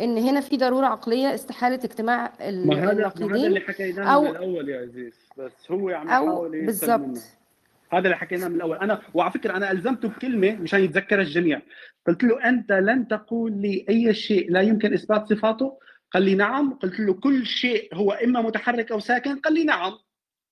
إن هنا في ضرورة عقلية استحالة اجتماع ال- ما هذا النقيضين اللي حكيناه أو- من الأول يا عزيز. بس هو عم أو يحاول بالظبط. هذا اللي حكيناه من الأول. أنا وعلى فكرة أنا ألزمته بكلمة مشان يتذكر الجميع. قلت له أنت لن تقول لي أي شيء لا يمكن إثبات صفاته؟ قال لي نعم. قلت له كل شيء هو إما متحرك أو ساكن قال لي نعم.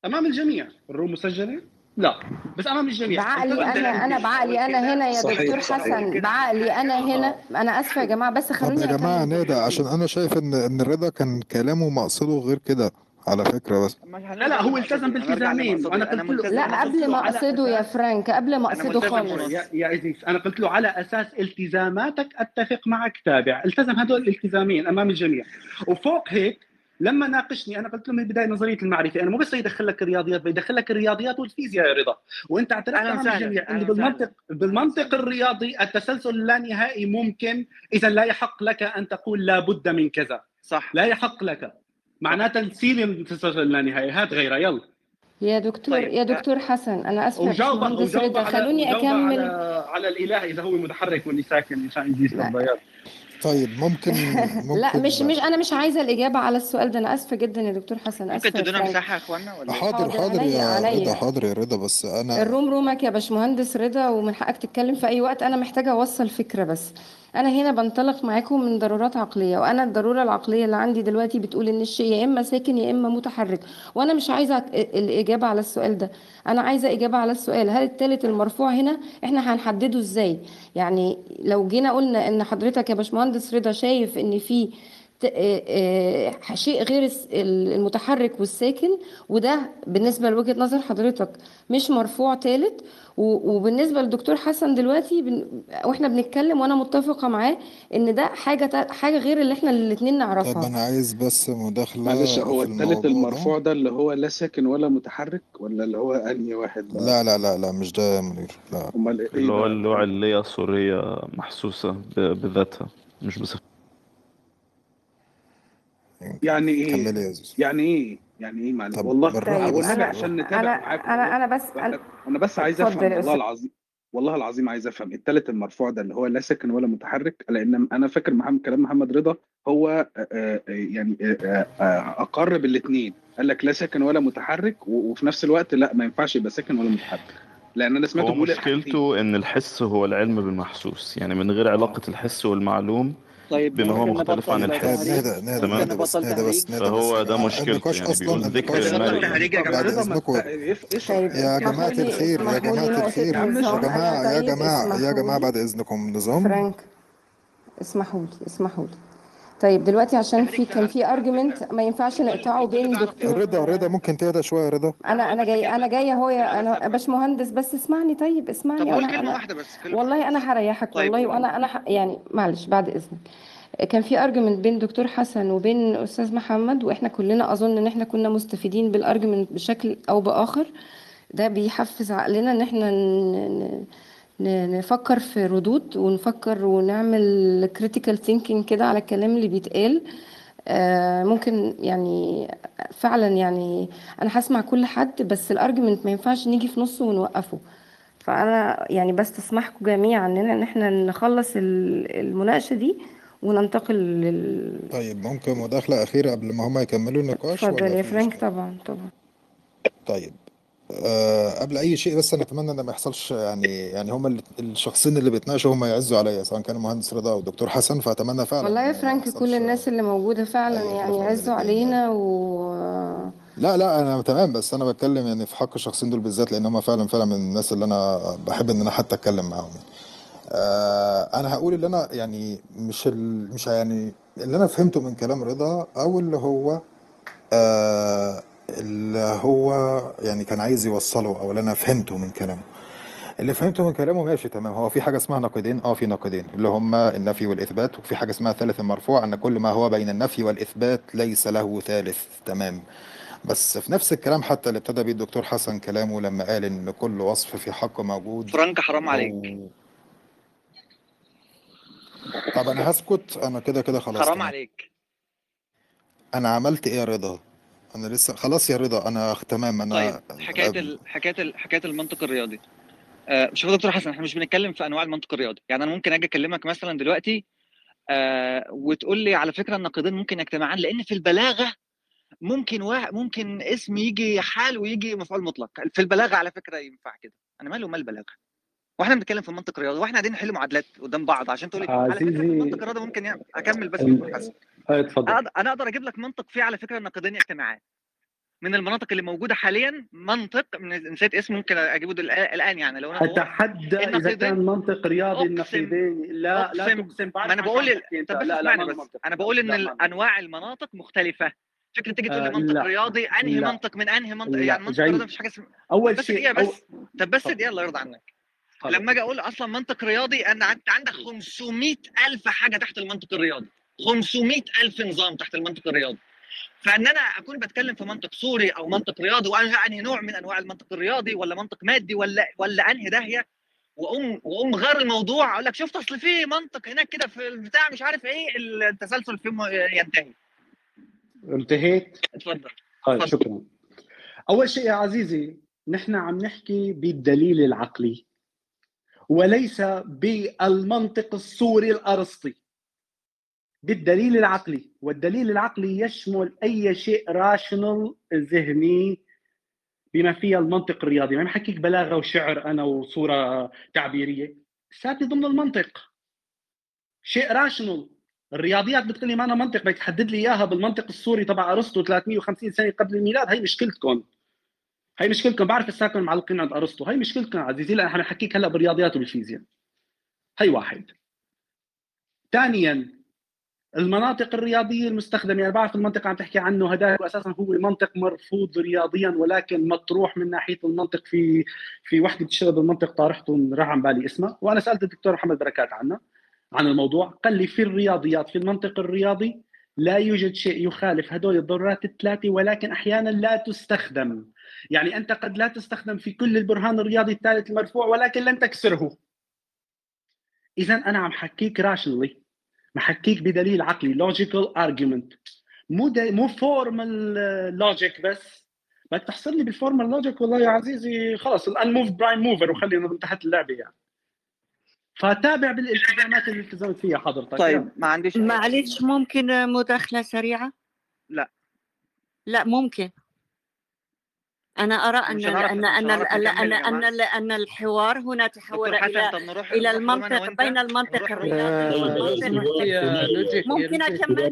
امام الجميع. الروم مسجلة؟ لا بس أمام الجميع. بعقلي أنا أنا. بعقلي أنا هنا يا صحيح، دكتور صحيح. حسن. بعقلي أنا هنا. أنا آسفة يا جماعة بس خلوني يا جماعة أكمل. نادى عشان أنا شايف إن إن رضا كان كلامه مقصده غير كده على فكرة بس. لا لا هو التزم بالتزامين. وأنا قلت له لا قبل ما أقصده يا فرانك قبل ما أقصده خالص. يا يا عزيز أنا قلت له على أساس التزاماتك اتفق معك تابع. التزم هدول الالتزامين أمام الجميع. وفوق هيك لما ناقشني أنا قلت له من البداية نظرية المعرفة أنا مو بس يدخل لك الرياضيات بيدخل لك الرياضيات والفيزياء يا رضا. وأنت أعترفت أمام الجميع انه بالمنطق بالمنطق الرياضي التسلسل اللانهائي ممكن اذا لا يحق لك أن تقول لا بد من كذا. صح. لا يحق لك. معناتها نسيل التسلسل اللانهائي هات غيرها يلا. يا دكتور طيب، يا دكتور حسن أنا وجاوب باشمهندس وجاوب رضا خلوني أكمل. على على الإله إذا هو متحرك واللي ساكن مشان يجي. البياض طيب ممكن ممكن لا مش مش أنا مش عايزة الإجابة على السؤال ده أنا آسفة جدا يا دكتور حسن ممكن اسفه يا تدونا. مساحة يا إخوانا ولا إيه؟ حاضر حاضر، حاضر عليا، يا عليا. رضا حاضر يا رضا بس أنا الروم رومك يا باشمهندس رضا ومن حقك تتكلم في أي وقت أنا محتاجة أوصل فكرة بس أنا هنا بنطلق معاكم من ضرورات عقلية وأنا الضرورة العقلية اللي عندي دلوقتي بتقول إن الشيء يا إما ساكن يا إما متحرك. وأنا مش عايزة الإجابة على السؤال ده. أنا عايزة إجابة على السؤال هل الثالث المرفوع هنا إحنا هنحدده إزاي؟ يعني لو جينا قلنا إن حضرتك يا باشمهندس رضا شايف إن في شيء غير الس- المتحرك والساكن وده بالنسبة لوجهة نظر حضرتك مش مرفوع ثالث وبالنسبة للدكتور حسن دلوقتي بن... وإحنا بنتكلم وأنا متفقة معاه إن ده حاجة تا- حاجة غير اللي إحنا الاثنين طب نعرفها أنا عايز بس مداخلة معلش هو الموضوع المرفوع ده اللي هو لا ساكن ولا متحرك ولا اللي هو أنهي واحد بقى؟ لا لا لا لا مش ده يا منير لا. أمال إيه اللي هو بقى؟ اللوع اللي هي صورية محسوسة ب- بذاتها مش بصفة يعني إيه؟ كملي يا زوز. يعني إيه؟ يعني إيه معلش طب والله والنبي أنا عشان نتابع أنا معاكم أنا أنا بس وإحنا أنا بس عايز أفهم والله العظيم والله العظيم عايز أفهم التالت المرفوع ده اللي هو لا ساكن ولا متحرك لأن أنا فاكر محمد كلام محمد رضا هو آه، آه، يعني آه، آه، أقر بالاثنين قال لك لا ساكن ولا متحرك وفي نفس الوقت لا ما ينفعش يبقى ساكن ولا متحرك. لأن أنا سمعته هو بيقول الحاجتين مشكلته إن الحس هو العلم بالمحسوس. يعني من غير علاقة الحس والمعلوم طيب بما هو مختلف عن نهدى تمام بس فهو ده مشكلته النقاش يعني بيقول ذكر المرء بعد جماعة طيب يا لي الخير يا نقطه الخير. يا أنا يا جماعة يا لي بعد إذنكم نظام. فرانك اسمحوا لي اسمحوا لي. طيب دلوقتي عشان في كان في ارجيومنت ما ينفعش نقطعه بين دكتور رضا رضا ممكن تهدى شوية يا رضا. أنا أنا جاي أنا جاية اهو يا أنا باشمهندس بس اسمعني. طيب طب اسمعني قول أنا كلمة أنا واحدة بس والله أنا هريحك طيب. والله. وأنا أنا ح- يعني معلش بعد إذنك. كان في argument بين دكتور حسن وبين أستاذ محمد وإحنا كلنا أظن إن إحنا كنا مستفيدين بال argument بشكل أو بآخر. ده بيحفز عقلنا إن إحنا ن- نفكر في ردود ونفكر ونعمل critical thinking كده على الكلام اللي بيتقال. آه، ممكن يعني فعلا يعني أنا هسمع كل حد بس ال argument ما ينفعش نيجي في نصه ونوقفه. فأنا يعني بستسمحكم جميعا ان إن إحنا نخلص ال- المناقشة دي وننتقل لل طيب ممكن مداخلة أخيرة قبل ما هما يكملوا النقاش اتفضل يا فرانك؟ طبعا طبعا. طيب. أه قبل أي شيء بس أنا أتمنى إن ما يحصلش يعني يعني هما ال- الشخصين اللي بيتناقشوا هما يعزوا عليا سواء كان المهندس رضا أو الدكتور حسن فأتمنى فعلا والله يا فرانك كل الناس اللي موجودة فعلا أي يعني خلاف بين عزوا الاتنين يعني علينا و لا لا أنا تمام بس أنا بتكلم يعني في حق الشخصين دول بالذات لأن هما فعلا فعلا من الناس اللي أنا بحب إن أنا حتى أتكلم معاهم يعني. آه أنا هقول اللي أنا يعني مش ال... مش يعني اللي أنا فهمته من كلام رضا أو اللي هو آه اللي هو يعني كان عايز يوصله أو اللي أنا فهمته من كلامه. اللي فهمته من كلامه ماشي تمام. هو في حاجة اسمها نقيضين آه في نقيضين اللي هما النفي والإثبات. وفي حاجة اسمها ثالث المرفوع أن كل ما هو بين النفي والإثبات ليس له ثالث. تمام. بس في نفس الكلام حتى اللي ابتدى بيه الدكتور حسن كلامه لما قال إن كل وصف في حق موجود. فرانك حرام عليك. أو طب أنا هسكت. أنا كده كده خلاص حرام عليك. أنا عملت إيه يا رضا؟ أنا لسه خلاص يا رضا أنا تمام أنا طيب حكاية ال... حكاية ال... حكاية المنطق الرياضي. آه شوف يا دكتور حسن إحنا مش بنتكلم في أنواع المنطق الرياضي. يعني أنا ممكن أجي أكلمك مثلا دلوقتي آه وتقول لي على فكرة النقيضين ممكن يجتمعان لأن في البلاغة ممكن واحد ممكن اسم يجي حال ويجي مفعول مطلق. في البلاغة على فكرة ينفع كده. أنا مالي ومال البلاغه وإحنا بنتكلم في المنطق الرياضي وإحنا قاعدين نحل معادلات قدام بعض عشان تقول لي على فكرة المنطق الرياضي ممكن يعني أكمل بس ال- دكتور حسن. آه، اتفضل أقدر- أنا أقدر أجيب لك منطق فيه على فكرة النقيضين يجتمعان من المناطق اللي موجودة حاليا منطق من- نسيت اسمه ممكن أجيبه دل- الآن يعني لو أنا. أتحدى إذا كان منطق رياضي النقيضين لا لا أقسم- تقسم ما أنا بقول طب لا لا بس منطق. أنا بقول إن لا، أنواع المناطق مختلفة فكرة تيجي تقول لي آه، منطق لا. رياضي أنهي لا. منطق من أنهي منطق لا، يعني منطق. رياضي مفيش حاجة اسمها أول شيء بس أول- طب بس. دقيقة الله يرضى عنك خلاص. لما أجي أقول أصلا منطق رياضي أنا انت عندك 500 ألف حاجة تحت المنطق الرياضي 500 ألف نظام تحت المنطق الرياضي. فإن أنا أكون بتكلم في منطق صوري أو منطق رياضي وأنا أنهي نوع من أنواع المنطق الرياضي ولا منطق مادي ولا ولا أنهي داهية وأقوم وأقوم غير الموضوع أقول لك شفت أصل في منطق هناك كده في البتاع مش عارف إيه التسلسل فيه ينتهي. انتهيت؟ اتفضل. طيب. شكرا. أول شيء يا عزيزي نحن عم نحكي بالدليل العقلي وليس بالمنطق الصوري الأرسطي. بالدليل العقلي والدليل العقلي يشمل أي شيء راشنال ذهني بما فيها المنطق الرياضي. ما بحكيك بلاغة وشعر أنا وصورة تعبيرية. ساتي ضمن المنطق. شيء راشنال الرياضيات بتقول لي ما أنا منطق بدك تحدد لي إياها بالمنطق السوري تبع أرسطو 350 سنة قبل الميلاد. هي مشكلتكم. هي مشكلتكم. بعرف الساكن معلقين عند أرسطو. هي مشكلتكم عزيزي لأن إحنا حنحكيك هلأ بالرياضيات وبالفيزياء هي واحد. ثانيا المناطق الرياضية المستخدمة أنا بعرف المنطق عم تحكي عنه هذا أساسا هو منطق مرفوض رياضيا ولكن مطروح من ناحية المنطق في في وحدة بتشتغل بالمنطق طارحته راح عن بالي اسمها. وأنا سألت الدكتور محمد بركات عنها عن الموضوع قال لي في الرياضيات في المنطق الرياضي لا يوجد شيء يخالف هدول الضرورات الثلاثة ولكن أحيانا لا تستخدم. يعني أنت قد لا تستخدم في كل البرهان الرياضي الثالث المرفوع ولكن لن تكسره. اذا أنا عم حكيك rationally محكيك بدليل عقلي logical argument مو مو formal logic بس. بدك تحصرني بال formal logic والله يا عزيزي. خلص ال unmoved prime mover وخلينا تحت اللعبة يعني. فتابع بالالتزامات اللي التزمت فيها حضرتك. طيب ما عنديش معلش ممكن مداخلة سريعة؟ لا. لا ممكن. أنا أرى أن مش هنعرف- أن مش أن هنعرف أن نكمل يا أن جماعة. أن الحوار هنا تحول نروح أنا المنطق. بين المنطق الرياضي والمنطق ممكن. أكمل؟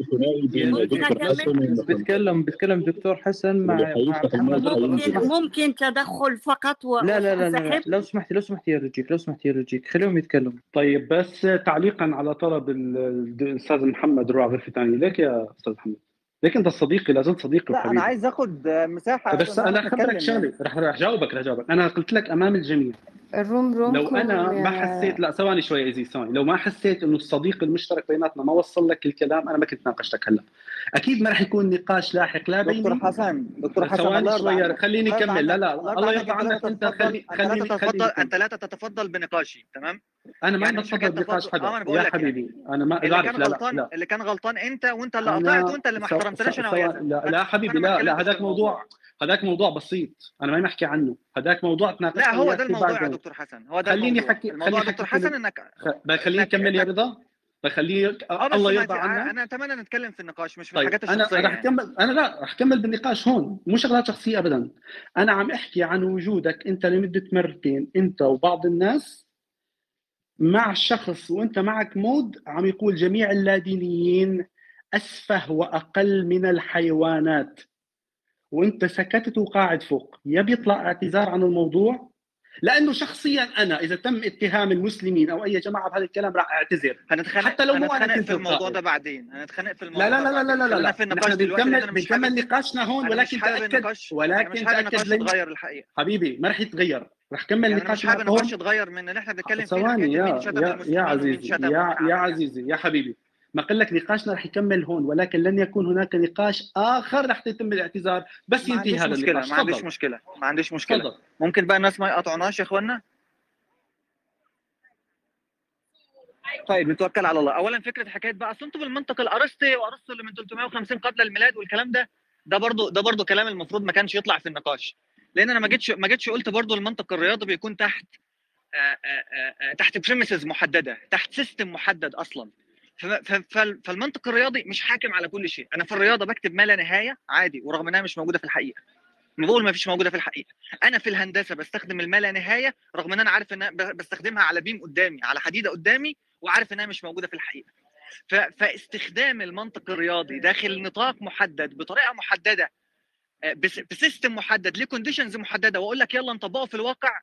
ممكن أكمل؟ بيتكلم بيتكلم دكتور حسن مع ممكن ممكن تدخل فقط و- لا لا لا, لا؟ لو سمحتي لو سمحتي يا Logic لو سمحتي يا Logic خليهم يتكلموا طيب بس تعليقا على طلب ال- ال- الاستاذ محمد غرفه ثانية ليك يا أستاذ محمد ليك انت صديقي لا زلت صديقي لا أنا وحبيبي عايز آخد مساحة بس أنا نتكلم. شغله رح رح جاوبك رح جاوبك. أنا قلت لك امام الجميع. ال room room لو أنا ما حسيت لا ثواني شوي easy ثواني. لو ما حسيت إنه الصديق المشترك بيناتنا ما وصل لك الكلام أنا ما كنت ناقشتك هلا. أكيد ما رح يكون نقاش لاحق لا بيني دكتور حسن دكتور حسن ثواني شوي. خليني اكمل لا. لا الله يرضى عنك. أنت تتفضل- خلي انت لا خليني تتفضل خليني أنت لا تتفضل بنقاشي تمام؟ أنا ما يعني بتفضل بنقاش حدا. يا لك يعني. حبيبي أنا ما اللي كان غلطان اللي كان غلطان أنت وأنت اللي قطعت وأنت اللي ما احترمتناش أنا لا لا حبيبي لا لا هذاك موضوع هذاك موضوع بسيط أنا ما بحكي عنه هذاك موضوع تناقشنا لا هو ده الموضوع يا. دكتور حسن هو ده خليني الموضوع. حكي- الموضوع خليني دكتور حسن إنك خ- بخليني إنك- اكمل يا رضا بخليه بس الله يرضى عنك أنا أتمنى نتكلم في النقاش مش في طيب الحاجات أنا الشخصية رح يعني. كمل أنا لا رح كمل بالنقاش هون مو شغلات شخصية ابدا. أنا عم أحكي عن وجودك أنت لمدة مرتين أنت وبعض الناس مع شخص وأنت معك مود عم يقول جميع اللادينيين أسفه وأقل من الحيوانات. وانت سكتت وقاعد فوق يا بيطلع اعتذار عن الموضوع؟ لأنه شخصيا أنا إذا تم اتهام المسلمين أو أي جماعة بهذا الكلام راح أعتذر. هنتخانق حتى لو مو كنت في الموضوع. ده بعدين. هنتخانق في الموضوع لا لا لا لا لا لا. لا. في نحن النقاش لأن بنكمل بنكمل نقاشنا هون ولكن تاكد ولكن تأكد لن يتغير الحقيقة. حبيبي ما رح يتغير. رح كمل يعني أنا مش حابب النقاش يتغير من ان إحنا بنتكلم فيه ثواني يا يا يا عزيزي يا يا. عزيزي يا حبيبي. ما قل لك نقاشنا رح يكمل هون ولكن لن يكون هناك نقاش آخر رح يتم الاعتذار. بس ينتهي هذا مشكلة النقاش. ما عنديش مشكلة ما عنديش مشكلة. تفضل. ممكن بقى الناس ما يقاطعوناش يا اخوانا طيب نتوكل على الله. اولا فكرة حكاية بقى أصل أنتوا بالمنطق الأرسطي وأرسطو اللي من 350 قبل الميلاد والكلام ده ده برضو ده برضو كلام المفروض ما كانش يطلع في النقاش. لأن أنا ما جيتش ما جيتش قلت برضو المنطق الرياضي بيكون تحت آآ آآ آآ تحت premises محددة تحت system محدد أصلا. فالمنطق الرياضي مش حاكم على كل شيء. أنا في الرياضة بكتب ما لا نهاية عادي ورغم إنها مش موجودة في الحقيقة. بقول ما فيش موجودة في الحقيقة. أنا في الهندسة بستخدم الما لا نهاية رغم إن أنا عارف إن بستخدمها على beam قدامي على حديدة قدامي وعارف إنها مش موجودة في الحقيقة. فاستخدام المنطق الرياضي داخل نطاق محدد بطريقة محددة آه، بس- ب system محدد ليه conditions محددة وأقول لك يلا نطبقه في الواقع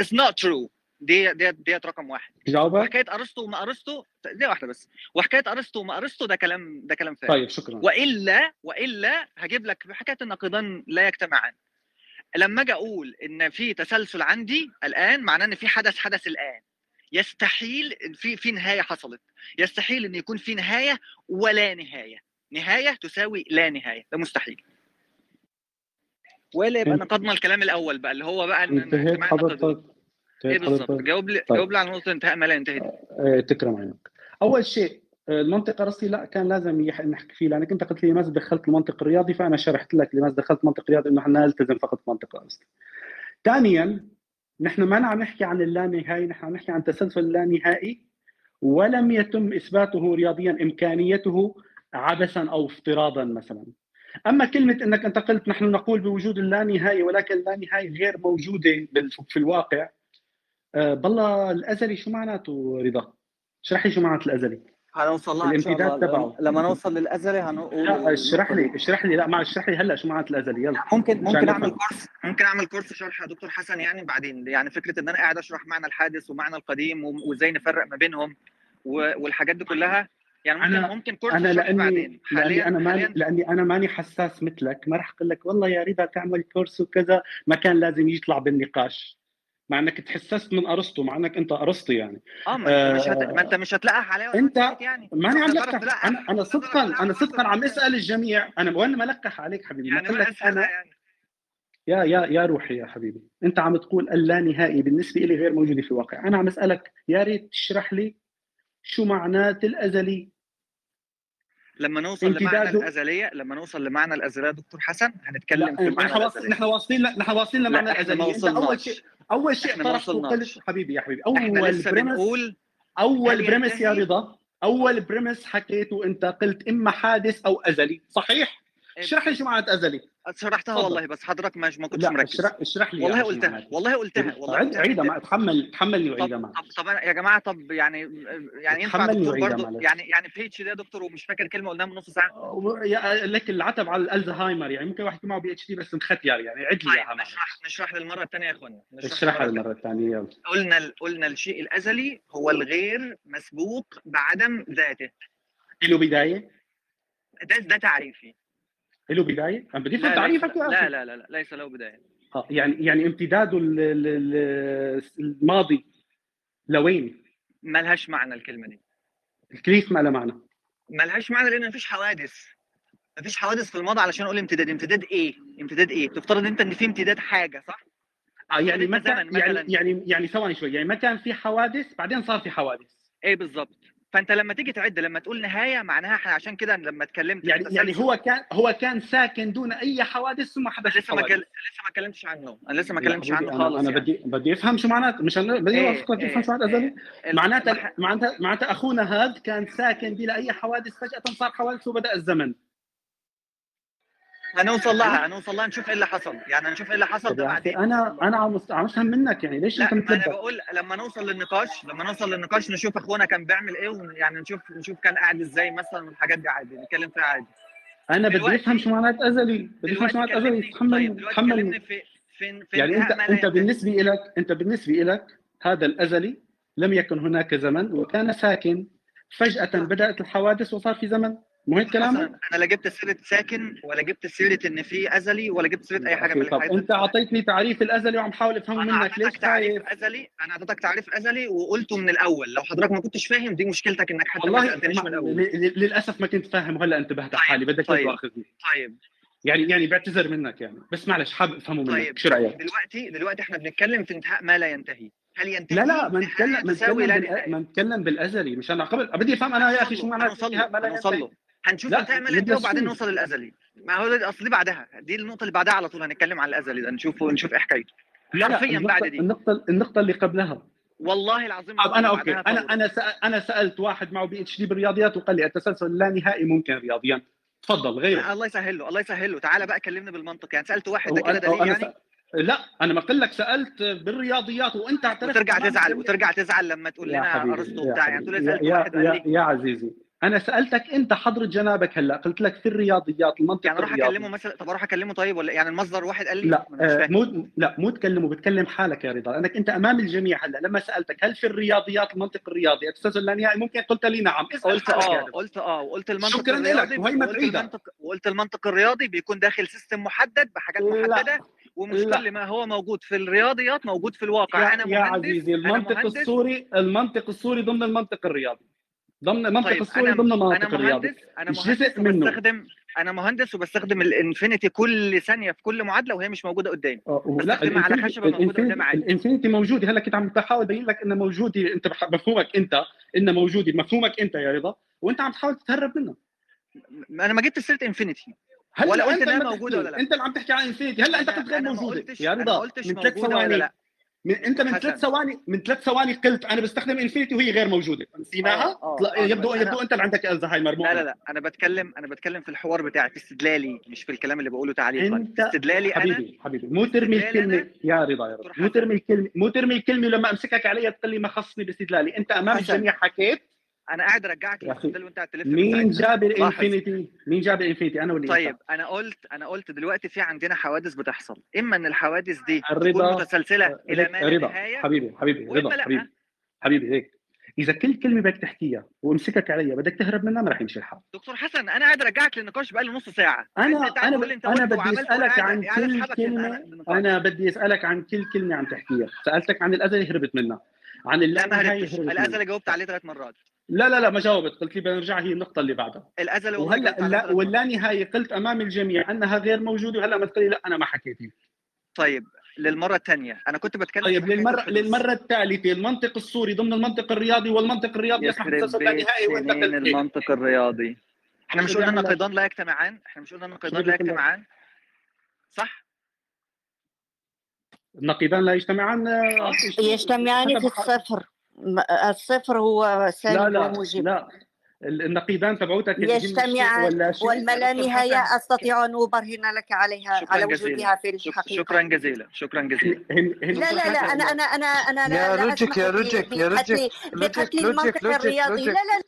is not true دي دي ديت رقم واحد. وحكاية أرسطو وما أرسطو دي واحدة بس. وحكاية أرسطو وما أرسطو ده كلام ده كلام فارغ. طيب شكرا. والا وإلا هجيب لك حكاية النقيضان لا يجتمعان. لما أجي أقول إن في تسلسل عندي الآن معناه إن في حدث حدث الآن. يستحيل في في نهاية حصلت. يستحيل إن يكون في نهاية ولا نهاية. نهاية تساوي لا نهاية. ده مستحيل. ولا يبقى نقضنا الكلام الأول بقى اللي هو بقى انتهيت حضرتك. إيه انتهيت بالظبط حضرتك جاوب لي طيب. جاوب لي على نقطة انتهاء ما لا ينتهي دي. آه، تكرم عينك أول شيء آه، المنطق الرئيسي لا كان لازم نحكي فيه لأنك أنت قلت لي لماذا دخلت المنطق الرياضي فأنا شرحت لك لماذا دخلت المنطق الرياضي إنه إحنا نلتزم فقط بالمنطق الرئيسي. ثانيا نحن ما عم نحكي عن اللانهائي نحن عم نحكي عن تسلسل اللانهائي ولم يتم إثباته رياضيا إمكانيته عبثا أو افتراضا مثلا. أما كلمة إنك أنت قلت نحن نقول بوجود اللانهائي ولكن اللانهائي غير موجودة في الواقع آه، بالله الأزلي شو معناته رضا؟ اشرح لي شو معناته الأزلي. هنوصل لها الامتداد تبعه. لما نوصل للأزلي هنقول لا اشرح لي اشرح لي. لا ما اشرح لي هلا شو معناته الأزلي. يلا. ممكن ممكن أعمل. course ممكن أعمل course شرح يا دكتور حسن يعني بعدين. يعني فكرة إن أنا قاعد أشرح معنى الحادث ومعنى القديم وإزاي نفرق ما بينهم والحاجات دي كلها. يعني ممكن أنا- ممكن course أنا لاني بعدين. لأني أنا ماني لأني أنا ماني حساس مثلك. ما راح أقول لك والله يا رضا تعمل course وكذا. ما كان لازم يطلع بالنقاش. مع إنك تحسست من أرسطو مع إنك أنت ارسطو يعني. آه ما أنت مش هت... آه، ما أنت مش هتلقح عليها ولا انت يعني. ماني عم لقح. أنا أنا صدقا أنا صدقا عم أسأل الجميع. أنا وين ما لقح عليك حبيبي. يعني ما لك أنا يعني. يا يا يا روحي يا حبيبي. أنت عم تقول اللانهائي بالنسبة لي غير موجودة في الواقع. أنا عم أسألك يا ريت تشرح لي شو معنات الازلي لما نوصل لمعنى امتداده- الأزلية لما نوصل لمعنى الأزلية دكتور حسن هنتكلم لا في معنى نحن واصلين الأزلية. نحن واصلين نحن واصلين لمعنى إحنا ما الازلي أنت أول. شيء أول شيء طرحته وصلناش. قلت حبيبي يا حبيبي أول لسه premise بنقول أول premise يا؟ رضا أول premise حكيته أنت قلت إما حادث أو أزلي صحيح اشرح لي شو معنات أزلي شرحتها. والله بس حضرتك ما ما كنتش لا مركز. اشرح اشرح لي والله قلتها. والله قلتها والله عيد عيدها ما تحمل تحملني وعيدها معك طب طب يا جماعة طب يعني يعني ينفع دكتور برضه. يعني يعني PhD يا دكتور ومش فاكر كلمة قلناها من نص ساعة؟ لك العتب على الألزهايمر يعني. ممكن واحد يكون معه PhD بس مختير يعني. عد لي اياها طيب نشرح نشرح للمرة الثانية يا اخوانا نشرح اشرحها للمرة المره الثانية يلا. قلنا قلنا الشيء الأزلي هو الغير مسبوق بعدم ذاته. له بداية. ده ده تعريفي. له بداية؟ أنا بدي أفهم تعريفك لا لا لا لا ليس له بداية. آه، يعني يعني امتداده ال- ال- ال- الماضي لوين؟ ملهاش معنى الكلمة دي. كيف ما لها معنى؟ ملهاش معنى لأن مفيش حوادث. مفيش حوادث في الماضي علشان أقول امتداد. امتداد إيه؟ امتداد إيه؟ تفترض أنت إن في امتداد حاجة صح؟ آه يعني ما كان يعني. يعني يعني ثواني شوي. يعني ما كان في حوادث بعدين صار في حوادث. إيه بالظبط فأنت لما تيجي تعد لما تقول نهاية معناها إحنا عشان كده لما اتكلمت يعني يعني هو كان هو كان ساكن دون أي حوادث ثم حدث لسه ما كل... لسه ما اتكلمتش عنه. أنا لسه ما اتكلمتش عنه أنا خالص أنا يعني. بدي بدي أفهم شو معناته. مشان بدي إيه، اوافقك إيه، تفهم شو معناته أزلي؟ ال- معناتها المح- معناتها معناتها أخونا هذا كان ساكن بلا أي حوادث فجأة صار حوادث وبدأ الزمن. هنوصل لها هنوصل لها نشوف إيه اللي حصل. يعني هنشوف إيه اللي حصل ده بعدين. أنا أنا عم افهم منك يعني ليش أنت ما أنا متلبك؟ بقول لما نوصل للنقاش لما نوصل للنقاش نشوف أخونا كان بيعمل إيه يعني نشوف نشوف كان قاعد إزاي مثلا والحاجات دي عادي نتكلم فيها عادي. أنا بدي افهم شو معنات أزلي بدي افهم شو معنات أزلي تحملني تحملني في في في يعني انت أنت. بالنسبة لك أنت بالنسبة لك هذا الأزلي لم يكن هناك زمن وكان ساكن. فجأة بدأت الحوادث وصار في زمن. هيك كلامك؟ أنا لا جبت سيرة ساكن ولا جبت سيرة إن في أزلي ولا جبت سيرة أي حاجة من طب أنت أعطيتني تعريف الأزلي وعم حاول أفهمه منك ليش تعريف؟ أزلي أنا أعطيتك تعريف أزلي وقلته من الأول لو حضرتك ما كنتش فاهم دي مشكلتك إنك حتى ما والله سألتنيش ما- من الأول للأسف ما كنت فاهم وهلا انتبهت طيب، حالي بدك طيب. تاخذني طيب يعني يعني بعتذر منك يعني. بس معلش حابب أفهمه منك. طيب شو رأيك؟ دلوقتي دلوقتي إحنا بنتكلم في انتهاء ما لا ينتهي. هل ينتهي؟ لا لا ما نتكلم ما نتكلم؟ ما بالأزلي مشان قبل بدي أفهم أنا يا أخي شو هنوصل انتهاء ما لا ينتهي؟ له. هنشوف انتهاء ما لا ينتهي وبعدين. نوصل للأزلي. ما هو ده- اصل دي بعدها. دي النقطة اللي بعدها على طول هنتكلم عن الأزلي ده نشوف نشوف إيه حكايته. لا لا حرفيا النقطة, بعد دي. النقطة النقطة اللي قبلها. والله العظيم طب أنا أوكي. أنا. أنا سأل أنا سألت واحد معه PhD بالرياضيات وقال لي التسلسل اللانهائي ممكن رياضيا. تفضل غيره. الله يسهل له الله يسهل له تعالى بقى كلمني بالمنطق. يعني سألت واحد ده كده دليل أنا يعني؟ لا أنا ما قلت لك سألت بالرياضيات وأنت اعترفت وترجع تزعل. وترجع تزعل لما تقول لنا أرسطو بتاع يعني تقول سألت يا, واحد يا, يا عزيزي. أنا سألتك أنت حضرة جنابك هلأ قلت لك في الرياضيات المنطق يعني الرياضي أكلمه مثلا طب أروح أكلمه طيب ولا يعني المصدر واحد قال لي لا آه، مو لا مو تكلمه بتكلم حالك يا رضا لأنك أنت أمام الجميع هلأ لما سألتك هل في الرياضيات المنطق الرياضي التسلسل اللانهائي ممكن قلت لي نعم اسال قلت آه قلت آه وقلت المنطق شكراً لك، وهي ما وقلت. المنطق وقلت المنطق الرياضي بيكون داخل system محدد بحاجات لا. محددة ومش لا. كل ما هو موجود في الرياضيات موجود في الواقع يا, أنا يا عزيزي المنطق. السوري المنطق السوري ضمن المنطق الرياضي ضمن المنطق طيب الصوري ضمن المنطق الرياضي مهندس أنا مهندس جزء منه. وبستخدم أنا مهندس وبستخدم ال infinity كل ثانية في كل معادلة وهي مش موجودة قدامي. لا بستخدمها على ال infinity خشبة موجودة قدامي عادي. ال infinity موجوده هلا كنت عم بحاول أبين لك انه موجوده أنت مفهومك أنت انه موجوده مفهومك أنت يا رضا وأنت عم تحاول تتهرب منه. أنا ما جبت سيرة infinity. هلا ولا قلت موجودة تحكي- ولا لا؟ أنت اللي عم تحكي عن infinity. هلا أنت قلت غير موجوده يا رضا. من ثلاث ثواني. لا. من انت من. ثلاث ثواني من ثلاث ثواني قلت أنا بستخدم infinity وهي غير موجودة نسيناها آه، آه، آه، يبدو يبدو أنت اللي عندك ألزهايمر لا. لا لا أنا بتكلم أنا بتكلم في الحوار بتاعي في استدلالي مش في الكلام اللي بقوله تعليقا انت استدلالي أنا حبيبي حبيبي مو ترمي الكلمة يا رضا يا رضا مو. ترمي الكلمة مو ترمي الكلمة ولما أمسكك عليها تقول لي ما خصني باستدلالي أنت أمام. الجميع حكيت أنا قاعد ارجعك أخي، للاستدلال وانت قاعد تلف مين. جاب. ال infinity؟ مين جاب ال infinity؟ أنا ولا طيب أنا قلت أنا قلت دلوقتي في عندنا حوادث بتحصل. إما إن الحوادث دي الرضا- تكون متسلسله إلى هيك ما لا رضا نهاية حبيبي حبيبي رضا. حبيبي حبيبي هيك. إذا كل كلمة بدك تحكيها وأمسكك عليها بدك تهرب منها ما رح يمشي الحال. دكتور حسن أنا قاعد ارجعك للنقاش بقالي نص ساعة. أنا أنا أنا بدي أسألك عن قاعد كل كلمة. أنا بدي أسألك عن كل كلمة عم تحكيها. سألتك عن الازلي هربت منها. عن هاي هربتش. هربت منها. الازل جاوبت عليه ثلاث مرات. لا لا لا ما جاوبت قلت لي بنرجع هي النقطة اللي بعدها الأزل وهلأ لا. واللا نهايه قلت أمام الجميع أنها غير موجودة وهلأ ما تقولي لا أنا ما حكيتي طيب للمرة الثانية أنا كنت بتكلم طيب للمرة. للمرة الثالثة المنطق السوري ضمن المنطق الرياضي والمنطق الرياضي بالتسلسل لا نهائي وأنت؟ المنطق الرياضي إحنا مش قلنا؟ النقيضان لا يجتمعان إحنا مش قلنا النقيضان لا؟ يجتمعان صح النقيضان لا يجتمعان يجتمعان في الصفر الصفر هو لا سالب لا وموجب لا. ال- النقيضان الشيء يجتمعان لا نهاية حسن. أستطيع أن أبرهن لك عليها على. وجودها في الحقيقة. شكرا جزيلا. شكرا جزيلا. لا لا لا. أنا أنا أنا أنا لا يا لا أسمح يا لوجيك يا بقتل المنطق لوجيك الرياضي. لوجيك. لا لا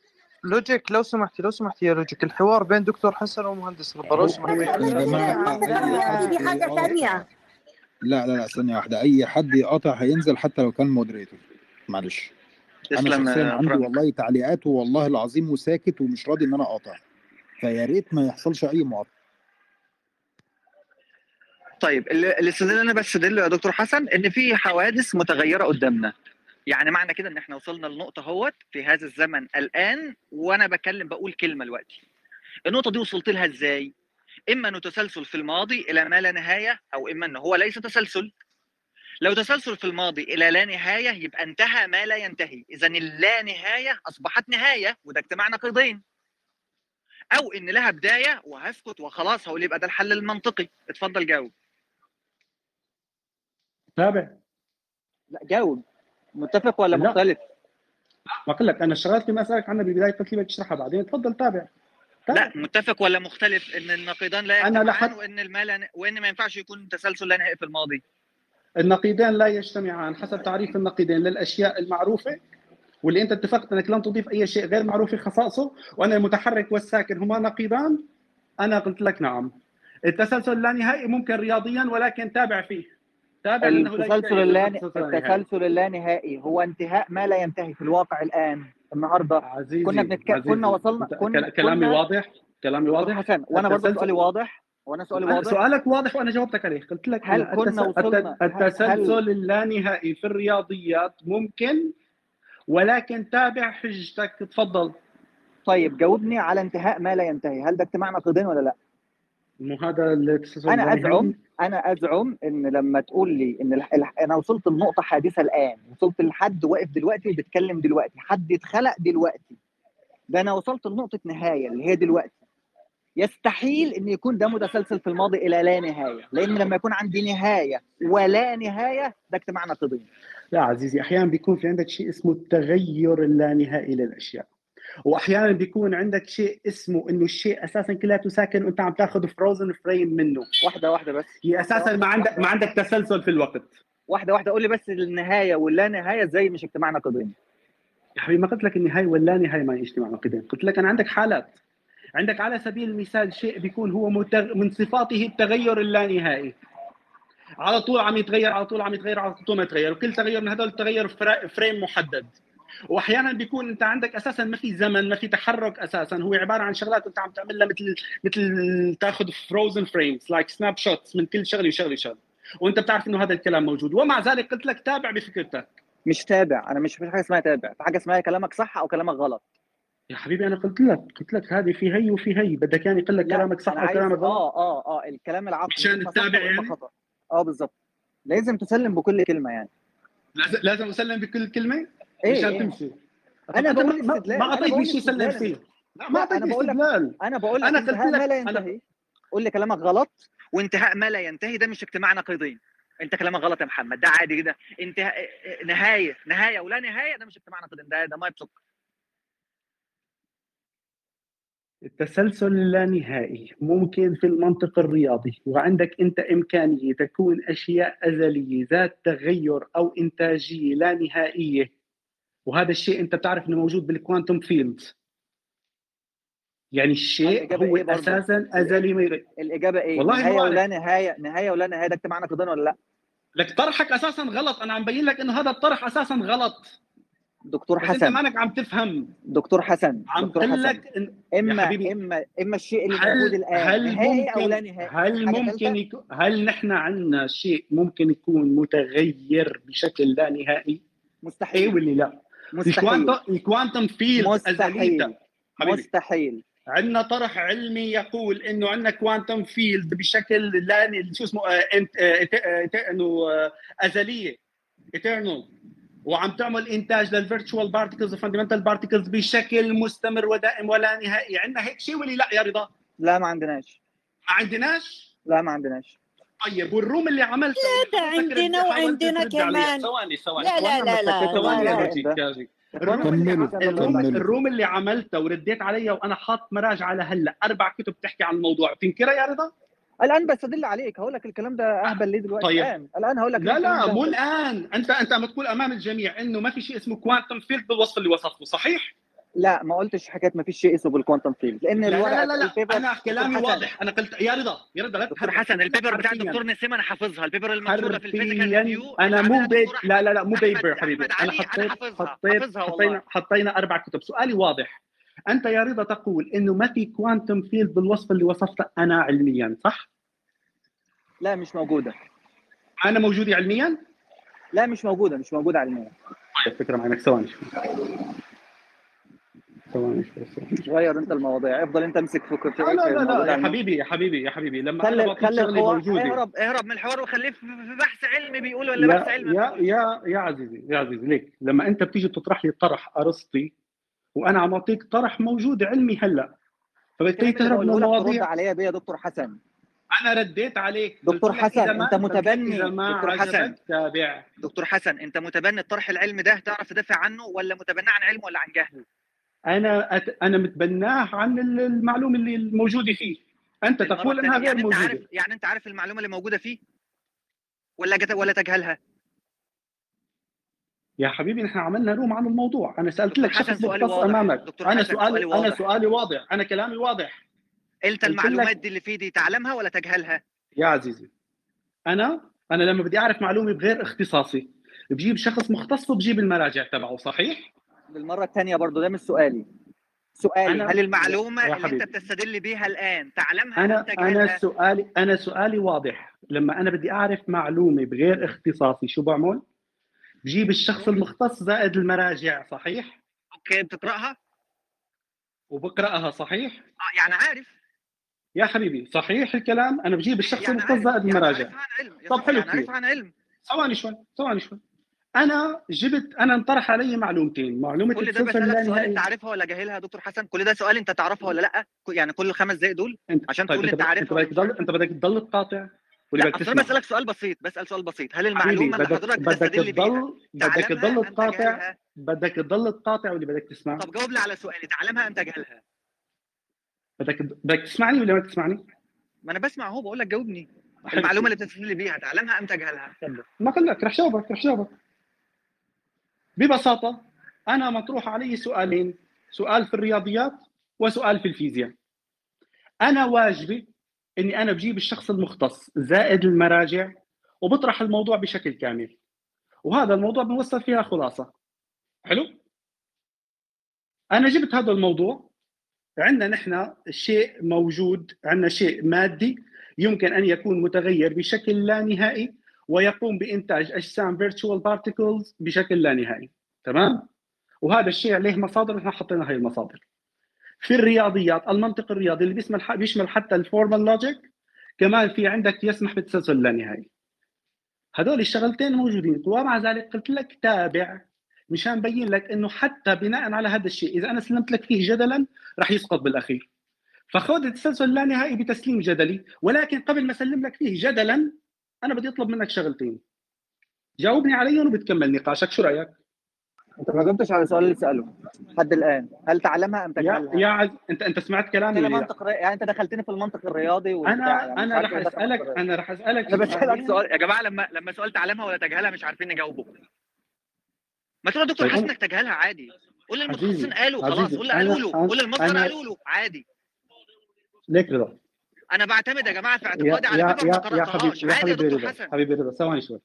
لوجيك لو سمحتي لو سمحتي يا لوجيك. الحوار بين دكتور حسن ومهندس رضا لو سمحتي حاجة ثانية. لا لا لا ثانية واحدة. أي حد يقاطع هينزل حتى لو كان moderator. معلش. أنا تسلم شخصيا يا عندي والله تعليقات والله العظيم وساكت ومش راضي إن أنا أقاطع. فيا ريت ما يحصلش أي مقاطعة طيب اللي أنا بستدله يا دكتور حسن إن في حوادث متغيرة قدامنا. يعني معنى كده إن إحنا وصلنا لنقطة أهوت في هذا الزمن الآن وأنا بكلم بقول كلمة دلوقتي. النقطة دي وصلت لها إزاي؟ إما إنه تسلسل في الماضي إلى ما لا نهاية أو إما إنه هو ليس تسلسل. لو تسلسل في الماضي إلى لا نهاية يبقى انتهى ما لا ينتهي. اذا اللا نهاية أصبحت نهاية وده اجتماع نقيضين. أو إن لها بداية وهسكت وخلاص هقول يبقى ده الحل المنطقي. اتفضل جاوب. تابع. لا جاوب. متفق ولا لا. مختلف؟ ما قلت لك أنا الشغلات اللي ما اسالك عنها بالبدايه قلت لي تشرحها بعدين. تفضل تابع. لا متفق ولا مختلف إن النقيضان لا يجتمعان لحد- وإن المال وإن ما ينفعش يكون تسلسل لا نهائي في الماضي. النقيضان لا يجتمعان حسب تعريف النقيضين للأشياء المعروفة واللي أنت اتفقت إنك لن تضيف أي شيء غير معروف في خصائصه وأن المتحرك والساكن هما نقيضان أنا قلت لك نعم التسلسل اللانهائي ممكن رياضيا ولكن تابع فيه تابع التسلسل اللانهائي. التسلسل اللانهائي هو انتهاء ما لا ينتهي في الواقع الآن النهارده عزيزي كنا بنتك... عزيزي. كنا وصلنا كنا كلا- كلامي. واضح كلامي واضح حسن وأنا برضه سؤالي واضح وأنا سؤالي واضح؟ سؤالك واضح وأنا جاوبتك عليه. قلت لك هل كنا وصلنا- التسلسل اللانهائي في الرياضيات ممكن ولكن تابع حجتك. تفضل. طيب جاوبني على انتهاء ما لا ينتهي. هل ده اجتماع نقيضين ولا لا؟ مو هذا التسلسل أنا؟ أزعم أنا أزعم إن لما تقول لي إن الح... الح... أنا وصلت لنقطة حادثة الآن وصلت لحد واقف دلوقتي وبيتكلم دلوقتي حد اتخلق دلوقتي ده أنا وصلت لنقطة نهاية اللي هي دلوقتي. يستحيل إن يكون ده متسلسل في الماضي إلى لا نهاية لأن لما يكون عندي نهاية ولا نهاية ده اجتماع نقيضين لا عزيزي أحيانا بيكون في عندك شيء اسمه التغير اللانهائي للأشياء. واحيانا بيكون عندك شيء اسمه إنه الشيء أساسا كلياته ساكن وأنت عم تاخذ frozen frame منه. واحدة واحدة بس. هي أساسا ما عندك ما عندك تسلسل في الوقت. واحدة واحدة. قول لي بس النهاية واللا نهاية إزاي مش اجتماع نقيضين يا حبيبي ما قلت لك النهاية واللا نهاية ما يجتمع نقيضين قلت لك أنا عندك حالات. عندك على سبيل المثال شيء بيكون هو. من صفاته التغير اللانهائي. على طول عم يتغير على طول عم يتغير على طول ما يتغير. وكل تغير من هذول التغير fra- frame محدد. وأحيانا بيكون أنت عندك أساسا ما في زمن ما في تحرك أساسا. هو عبارة عن شغلات أنت عم تعملها مثل مثل تاخذ frozen frames like snapshots من كل شغلة وشغلة وشغلة. وأنت بتعرف إنه هذا الكلام موجود. ومع ذلك قلت لك تابع بفكرتك. مش تابع. أنا مش في حاجة اسمها تابع. في حاجة اسمها كلامك صح أو كلامك غلط. يا حبيبي أنا قلت لك قلت لك هذه في هي وفي هي بدك يعني أقول لك لا، كلامك صح أنا أو عايز- كلامك غلط. آه آه آه الكلام العقلي. عشان تتابع يعني؟ خطأ. آه بالظبط لازم تسلم بكل كلمة يعني. لازم لازم أسلم بكل كلمة؟ إيه مشان إيه؟ تمشي. أنا بقول ما- استدلال ما اعطيتني شيء استدلال. فيه. لا ما اعطيتني استدلال. أنا بقول لك أنا قلت لك- ما لا ينتهي. قول لي كلامك غلط وانتهاء ما لا ينتهي ده مش اجتماع نقيضين. انت كلامك غلط يا محمد ده عادي كده انتهاء نهاية نهاية ولا نهاية ده مش اجتماع نقيضين ده ده ما بسكر التسلسل اللانهائي ممكن في المنطق الرياضي. وعندك أنت إمكانية تكون أشياء أزلية ذات تغير أو إنتاجية لا نهائية. وهذا الشيء أنت بتعرف إنه موجود بالكوانتم فيلد يعني الشيء هو إيه؟ أساسا ازلي ما يرى. الإجابة إيه؟ والله نهاية ولا نهاية؟ نهاية ولا نهاية؟ ده اجتماع نقيضين ولا لا؟ لك طرحك أساسا غلط. أنا عم بين لك إنه هذا الطرح أساسا غلط. دكتور بس انت حسن. مانك عم تفهم؟ دكتور حسن عم حسن. لك إن- يا اما حبيبي. اما إما الشيء اللي موجود الآن هل نهائي أو لا ممكن نهائي؟ هل ممكن؟ يكون هل نحن عندنا شيء ممكن يكون متغير بشكل لا نهائي؟ إيه مستحيل. ولا لا؟ مستحيل. ال quantum field مستحيل. مستحيل. عندنا طرح علمي يقول إنه عندنا quantum field بشكل لا شو اسمه آه، آه، آه، إنه أزلية. eternal وعم تعمل إنتاج لل virtual particles و fundamental particles بشكل مستمر ودائم ولا نهائي. عندنا هيك شيء ولا لا يا رضا؟ لا ما عندناش. ما عندناش؟ لا ما عندناش. طيب والروم اللي عملته؟ لا، ده عندنا وعندنا كمان. ثواني ثواني لا، لا، لا، لا، ثواني الروم اللي كملوا، عم- الروم, كملوا. الروم اللي عملتها ورديت عليها وأنا حاط مراجعة لهلأ. أربع كتب بتحكي عن الموضوع. بتنكرها يا رضا؟ الآن بستدل عليك هقول لك الكلام ده أهبل ليه دلوقتي طيب. الآن الآن هقول لك لا الكلام لا مو. الآن أنت أنت عم تقول أمام الجميع إنه ما في شيء اسمه كوانتم فيلد بالوصف اللي وصفته صحيح؟ لا ما قلتش حكايه ما فيش شيء اسمه بالكوانتم فيلد لأن لا الورقه لا لا, لا. أنا كلامي. واضح أنا قلت يا رضا يا رضا لا دكتور. حسن ال paper بتاع. الدكتور نسيم أنا حافظها ال paper المنشوره في ال physical أنا مو الدكتور لا لا لا مو paper حبيبي أنا أنا حطيت حطيت. حطينا حطينا أربع كتب سؤالي واضح أنت يا رضا تقول إنه ما في quantum field بالوصف اللي وصفته أنا علميا صح؟ لا مش موجودة. أنا موجودة علميا؟ لا مش موجودة مش موجودة علميا. الفكرة معك ثواني ثواني. غير أنت المواضيع. افضل أنت امسك في كنت لا لا لا, يا حبيبي يا حبيبي يا حبيبي. لما خلي- خلي اهرب اهرب من الحوار وخليه في بحث علمي بيقول ولا بحث علمي. يا يا يا عزيزي يا عزيزي ليك لما أنت بتيجي بتطرح لي طرح أرسطي وأنا عم أعطيك طرح موجود علمي هلأ. فبالتالي تهرب من المواضيع. عليا بيه يا دكتور حسن. أنا رديت عليك. دكتور حسن، لك متبني. دكتور حسن. تابع. دكتور حسن أنت متبني الطرح العلمي ده؟ تعرف تدافع عنه ولا متبناه عن علم ولا عن جهل؟ أنا أت... أنا متبناه عن ال- المعلومه اللي الموجودة فيه. أنت تقول إنها. غير يعني أنت موجودة. عارف يعني أنت عارف المعلومة اللي موجودة فيه؟ ولا جت ولا تجهلها؟ يا حبيبي نحن عملنا روم عن الموضوع. أنا سألت لك شخص سؤالي مختص واضح. أمامك. دكتور أنا سؤالي سؤالي أنا واضح. سؤالي واضح. أنا كلامي واضح. انت قلت المعلومات دي اللي في دي تعلمها ولا تجهلها؟ يا عزيزي أنا أنا لما بدي أعرف معلومة بغير اختصاصي بجيب شخص مختص وبجيب المراجع تبعه صحيح؟ للمره الثانية برضو ده مش سؤالي. سؤالي أنا- هل المعلومة اللي أنت. بتستدل بيها الآن تعلمها أنا أنا سؤالي أنا سؤالي واضح. لما أنا بدي أعرف معلومة بغير اختصاصي شو بعمل؟ بجيب الشخص المختص زائد المراجع صحيح؟ أوكي بتقراها وبقرأها صحيح؟ آه يعني عارف. يا حبيبي صحيح الكلام؟ أنا بجيب الشخص يعني المختص زائد يعني المراجع. عارف عن علم طب حلو يعني عارف. عن علم. ثواني شوي ثواني شوي. أنا جبت أنا انطرح علي معلومتين معلومة كل ده بسألك سؤال أنت عارفها ولا جاهلها يا دكتور حسن؟ كل ده سؤال أنت تعرفها ولا لأ؟ يعني كل الخمس دقايق دول؟ أنت عشان طيب تقول أنت أنت عارفها أنت بدك تضل عارفها؟ أنت بدك تضل تقاطع. واللي بدك أنا تسمع. بسألك سؤال بسيط بسأل سؤال بسيط. هل المعلومة اللي حضرتك بدك تضل بدك تضل تقاطع بدك تضل تقاطع واللي بدك تسمع. طب جاوب لي على سؤالي تعلمها ام تجهلها بدك بدك تسمعني ولا ما تسمعني؟ ما أنا بسمع أهو بقول لك جاوبني. المعلومة اللي بتستدل بيها تعلمها ام تجهلها ما قال لك رح جاوبك رح جاوبك. ببساطة أنا مطروح علي سؤالين سؤال في الرياضيات وسؤال في الفيزياء. أنا واجبي إني أنا بجيب الشخص المختص زائد المراجع وبطرح الموضوع بشكل كامل. وهذا الموضوع بنوصل فيها خلاصة. حلو؟ أنا جبت هذا الموضوع. عندنا نحن شيء موجود عندنا شيء مادي يمكن أن يكون متغير بشكل لا نهائي ويقوم بإنتاج أجسام virtual particles بشكل لا نهائي. تمام؟ وهذا الشيء عليه مصادر نحن حطينا هاي المصادر. في الرياضيات المنطق الرياضي اللي بيشمل بيشمل حتى ال formal logic كمان في عندك يسمح بالتسلسل اللانهائي هذول الشغلتين موجودين. ومع ذلك قلت لك تابع مشان بين لك إنه حتى بناء على هذا الشيء إذا أنا سلمت لك فيه جدلا رح يسقط بالأخير. فخذ التسلسل اللانهائي بتسليم جدلي ولكن قبل ما أسلم لك فيه جدلا أنا بدي أطلب منك شغلتين. جاوبني عليهم وبتكمل نقاشك. شو رأيك؟ انت ما جاوبتش على السؤال اللي سأله لحد الآن. هل تعلمها أم تجهلها؟ يا عز... انت انت سمعت كلامي أنا؟ منطق ري... يعني انت دخلتني في المنطق الرياضي أنا يعني أنا إيه دخل اسالك. أنا رح أسألك أنا بسألك. سؤال. يا جماعة لما لما سؤال تعلمها ولا تجهلها مش عارفين نجاوبه. ما تقول يا دكتور طيب حسن انك تجهلها عادي. قول للمتخصصين قالوا خلاص قول قالوا له قول للمصدر أنا- قالوا له عادي. ليك رضا. أنا بعتمد يا جماعة في اعتقادي على يا فكره ما قراتهاش حبيبي يا عادي يا حبيبي دكتور حسن. حبيبي رضا ثواني شوي.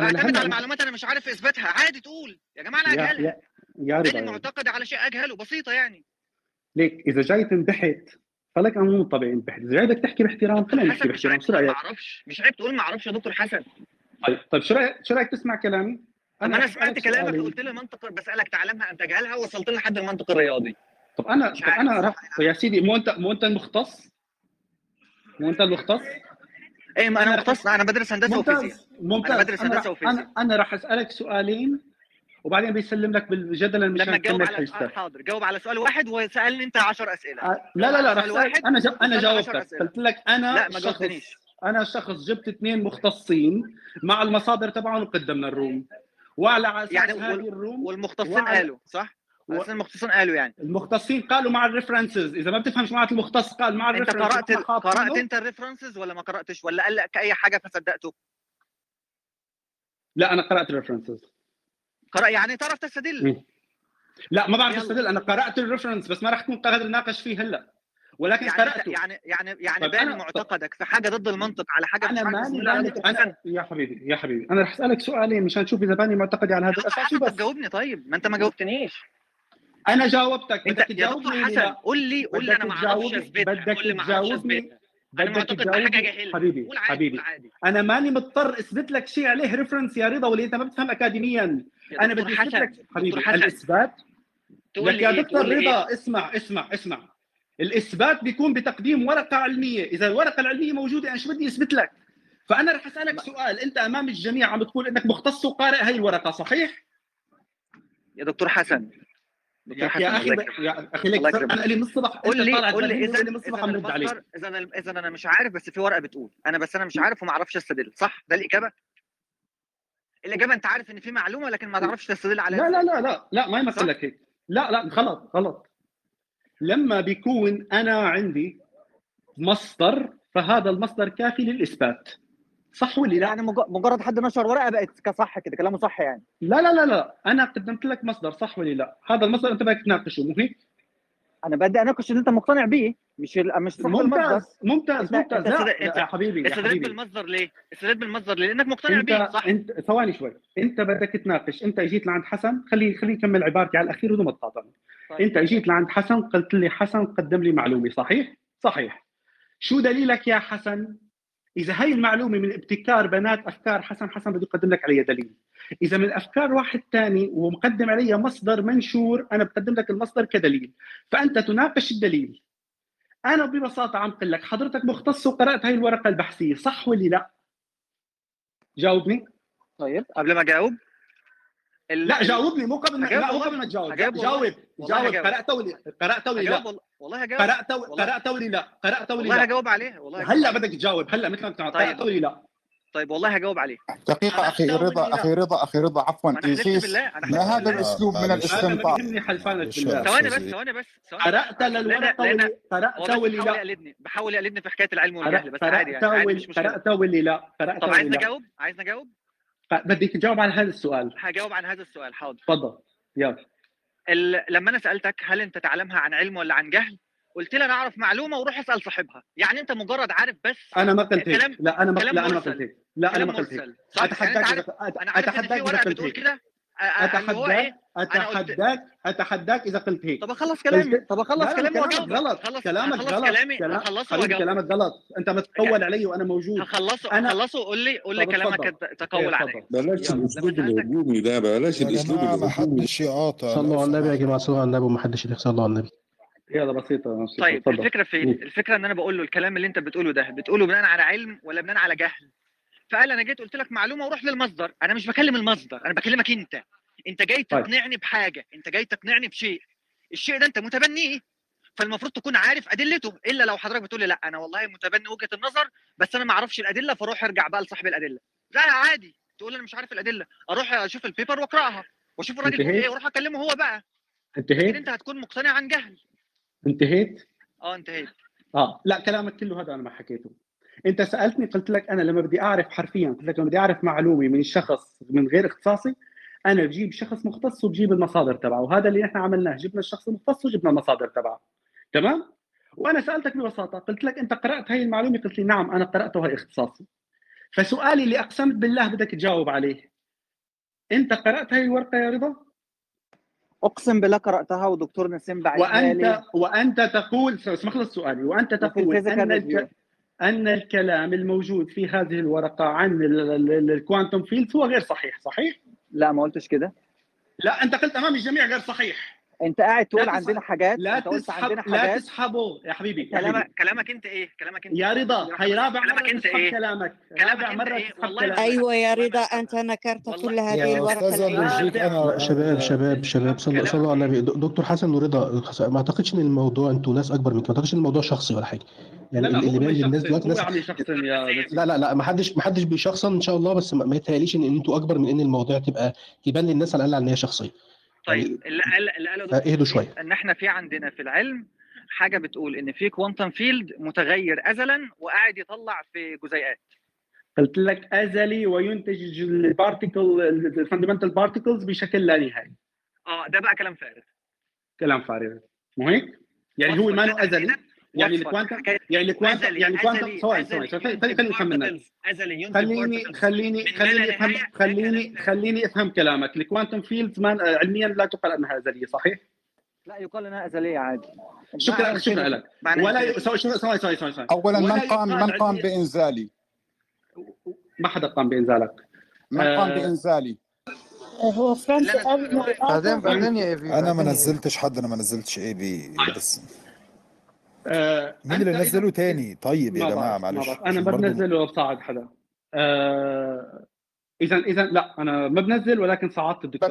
بعتمد لهلا على معلومات أنا مش عارف إثباتها. عادي تقول. يا جماعة أنا اجهلها يا رضا. معتقد على شيء أجهله. بسيطة يعني. ليك إذا جاي تنبحت أنا مو طبيعي انبحت إذا جاي بدك تحكي باحترام خلينا نحكي باحترام. شو تقول ما رايك؟ أعرفش مش عيب تقول ما أعرفش يا دكتور حسن. طيب طيب شو رايك شو رأيك تسمع كلامي؟ أنا رح سمعت كلامك. وقلت لي منطق بسألك تعلمها. ام تجهلها وصلت لحد المنطق الرياضي. طب أنا طب. أنا رح... يا سيدي مو انت مو أنت المختص؟ مو أنت المختص؟ إيه ما أنا مختص أنا بدرس هندسة وفيزياء. ممتاز. أنا بدرس هندسة رح- وفيزياء. أنا أنا راح أسألك سؤالين وبعدين بيسلم لك بالجدل مشان لما تجاوب على حاضر جاوب على سؤال واحد وسألني أنت 10 أسئلة. آه، لا لا لا اسالك واحد أنا جا... أنا جاوبتك. قلت لك أنا لا ما شخص أنا شخص جبت اثنين مختصين مع المصادر تبعهم وقدمنا ال room. وعلى أساس يعني هذه ال room والمختصين وعلى- قالوا صح؟ و-. المختصين قالوا يعني. المختصين قالوا مع ال references. إذا ما بتفهم شو معنات المختص قال مع أنت ال references قرأت إحنا ال... قرأت أنت ال references ولا ما قرأتش؟ ولا قال لك أي حاجة فصدقته؟ لا أنا قرأت ال references. قرأ يعني تعرف تستدل. لا ما بعرف. استدل أنا قرأت ال reference بس ما راح نكون قادر نناقش فيه هلأ. ولكن يعني قرأته. انت يعني يعني يعني باني أنا- معتقدك في حاجة ضد المنطق على حاجة أنا ماني أنا يا حبيبي يا حبيبي. أنا رح أسألك سؤالين مشان تشوف إذا باني معتقدي على هذا الأساس. بس؟ جاوبني طيب؟ ما أنت ما جاوبتنيش. أنا جاوبتك أنت بدك يا دكتور حسن قول لي قول لي أنا ما بدك أعرفش تجاوبني أثبتها. بدك تجاوبني بدك تجاوبني حبيبي قول عادي حبيبي. أنا ماني مضطر أثبت لك شيء عليه reference يا رضا ولا أنت ما بتفهم اكاديميا. يا أنا بدي أثبت لك حبيبي الإثبات. لك يا إيه؟ دكتور رضا إيه؟ اسمع اسمع اسمع. الإثبات بيكون بتقديم ورقة علمية. إذا الورقة العلمية موجودة أنا شو بدي أثبت لك؟ فأنا رح أسألك سؤال. أنت أمام الجميع عم بتقول إنك مختص وقارئ هاي الورقة صحيح؟ يا دكتور حسن. يا, أخي. يا أخي يكرمك. أنا لي من الصبح قول لي قول لي إذا ولي من الصبح إذا عم رد عليك المصدر إذا إذا أنا مش عارف بس في ورقة بتقول. أنا بس أنا مش عارف وما أعرفش أستدل. صح؟ ده الإجابة؟ الإجابة أنت عارف إن في معلومة لكن ما تعرفش تستدل عليها لا لا لا لا لا ما يمثل صح؟ لك هيك. لا لا غلط غلط. لما بيكون أنا عندي مصدر فهذا المصدر كافي للإثبات. صح ولا لا؟ يعني مج- مجرد حد نشر ورقة بقت كصح كده كلامه صح يعني لا لا لا لا أنا قدمت لك مصدر صح ولا لا؟ هذا المصدر أنت بدك تناقشه مو هيك؟ أنا بدي أناقش ان أنت مقتنع بيه مش ال- مش صح المصدر ممتاز ممتاز أنت- ممتاز أنت لا, لا أنت يا حبيبي يا حبيبي بالمصدر ليه؟ استدلت بالمصدر ليه؟ لأنك مقتنع أنت بيه صح؟ انت ثواني شوي أنت بدك تناقش أنت إجيت لعند حسن خلي خلي يكمل عبارتي على الأخير بدون ما تقاطعني طيب. أنت إجيت لعند حسن قلت لي حسن قدم لي معلومة صحيح صحيح شو دليلك يا حسن إذا هاي المعلومة من ابتكار بنات أفكار حسن حسن بده يقدم لك عليها دليل. إذا من أفكار واحد ثاني ومقدم عليها مصدر منشور أنا بقدم لك المصدر كدليل. فأنت تناقش الدليل. أنا ببساطة عم قل لك حضرتك مختص وقرأت هاي الورقة البحثية صح ولا لا؟ جاوبني. طيب قبل ما أجاوب. لا جاوبني مو قبل ما لا مو. قبل ما تجاوب. جاوب جاوب. ولا قرأت ولا هجاوب لا والله هجاوب. قرأت والله. قرأت ولا لا. قرأت ولا والله لا هجاوب عليه والله هلا. بدك تجاوب. هلا مثل ما انت طيب. قرأت ولا لا. طيب والله هجاوب عليه. دقيقة أخي رضا؟ أخي رضا أخي رضا عفوا. إيسيس ما هذا الأسلوب من معلش بالله يا ثواني بس ثواني بس ثواني. قرأت للورقة قرأت بيحاول لا. يقلدني بحاول يقلدني في حكاية العلم والجهل بس عادي قرأت يعني قرأت واللي لا. قرأت طب واللي عايز لا. نجاوب؟ بدك تجاوب على هذا السؤال. هجاوب عن هذا السؤال حاضر. تفضل. يلا. ال... لما أنا سألتك هل أنت تعلمها عن علم ولا عن جهل قلت لي أنا أعرف معلومة وروح اسأل صاحبها. يعني أنت مجرد عارف بس أنا ما قلت هيك. لا أنا ما لا أنا ما. قلت هيك. لا أنا ما قلت هيك. يعني أتحداك أنا عارف أتحداك إذا قلت هيك. اتحداك قلت- اتحداك أتحداك إذا قلت هيك طب أخلص كلامي طب أخلص لا، لا، كلامي كلامك غلط كلامك غلط كلامي كلامك غلط أنت متطول علي وأنا موجود هخلصه أنا- هخلصه قول لي قول لي كلامك. تقول إيه، عليه اتفضل. بلاش. الأسلوب الهجومي ده بلاش الأسلوب جماعة ما الهجومي حدش يقاطع صلوا لو على النبي يا. جماعة صلوا على النبي وما حدش صلوا على النبي يلا بسيطة بسيطة. طيب اتفضل. الفكرة فين؟ الفكرة إن أنا بقول له الكلام اللي أنت بتقوله ده بتقوله بناء على علم ولا بناء على جهل؟ فقال أنا جيت قلت لك معلومة وروح للمصدر، أنا مش بكلم المصدر، أنا بكلمك أنت. أنت جاي طيب. تقنعني بحاجة، أنت جاي تقنعني بشيء. الشيء ده أنت متبنيه فالمفروض تكون عارف أدلته إلا لو حضرتك بتقول لي لا أنا والله متبني وجهة النظر بس أنا ما أعرفش الأدلة فاروح ارجع بقى لصاحب الأدلة. لا عادي تقول أنا مش عارف الأدلة، أروح أشوف البيبر وأقرأها وأشوف الراجل بيقول؟ إيه وأروح أكلمه هو بقى. لكن انتهيت أنت هتكون مقتنع عن جهل. انتهيت آه انتهيت. آه لا كلامك كله هذا أنا ما حكيته انت سألتني قلت لك أنا لما بدي أعرف حرفيا قلت لك لما بدي أعرف معلومة من الشخص من غير اختصاصي أنا بجيب شخص مختص وبجيب المصادر تبعه وهذا اللي إحنا عملناه جبنا الشخص المختص وجبنا المصادر تبعه. تمام؟ وأنا سألتك ببساطة قلت لك أنت قرأت هاي المعلومة؟ قلت لي نعم أنا قراتها اختصاصي. فسؤالي اللي أقسمت بالله بدك تجاوب عليه. أنت قرأت هاي الورقة يا رضا؟ أقسم بالله قرأتها ودكتور نسيم بعتها وأنت لي. وأنت تقول اسمح لي السؤال وأنت تقول أن. أن الكلام الموجود في هذه الورقة عن الكوانتم فيلد هو غير صحيح صحيح؟ لا ما قلتش كده. لا أنت قلت أمام الجميع غير صحيح. أنت قاعد تقول عندنا حاجات لا تسحب عندنا لا تسحبه يا حبيبي كلامك كلامك أنت إيه؟ كلامك أنت يا رضا هي رابع كلامك أنت إيه؟ كلامك. كلامك رابع مرة والله كلامك. أيوه يا رضا أنت نكرت كل هذه يا الورقة أنا شباب شباب شباب صلوا صلوا على النبي. د- دكتور حسن ورضا ما أعتقدش إن الموضوع أنتوا ناس أكبر منكم ما أعتقدش إن الموضوع شخصي ولا حاجة. يعني لا لا اللي باين اللي للناس دلوقتي ناس نسيم. لا لا لا ما حدش ما حدش بيشخصن إن شاء الله بس ما ما يتهيأليش إن أنتوا أكبر من إن الموضوع تبقى تبان للناس على الأقل إن هي شخصية. طيب اللي قال اللي قاله اهدوا شوية. إن إحنا في عندنا في العلم حاجة بتقول إن في quantum field متغير ازلا وقاعد يطلع في جزيئات. قلت لك أزلي وينتج ال particle ال fundamental particles بشكل لا نهائي. آه ده بقى كلام فارغ. كلام فارغ. مو هيك؟ يعني هو ما له أزلي؟ يعني وصفك ال quantum يعني ال quantum يعني ال quantum أزلي ثواني خليني ينتج خليني خليني خليني افهم خليني خليني أفهم كلامك. ال quantum fields علميا لا تقال أنها أزلية صحيح؟ لا يقال أنها أزلية عادي. شكرا شكرا. لك. ولا. sorry sorry sorry sorry sorry sorry. اولا ولا من قام من قام بإنزالي؟ ما حدا قام بإنزالك. من قام آه. بإنزالي؟ هو انه بعدين بعدين يا إيفي أنا ما نزلتش حد أنا ما نزلتش اي بي بس. آه، مين اللي نزله تاني؟ طيب يا ما جماعة معلش. أنا ما بنزل ولا بصعد حدا. آه، اذا إذا لا أنا ما بنزل ولكن صعدت الدكتور.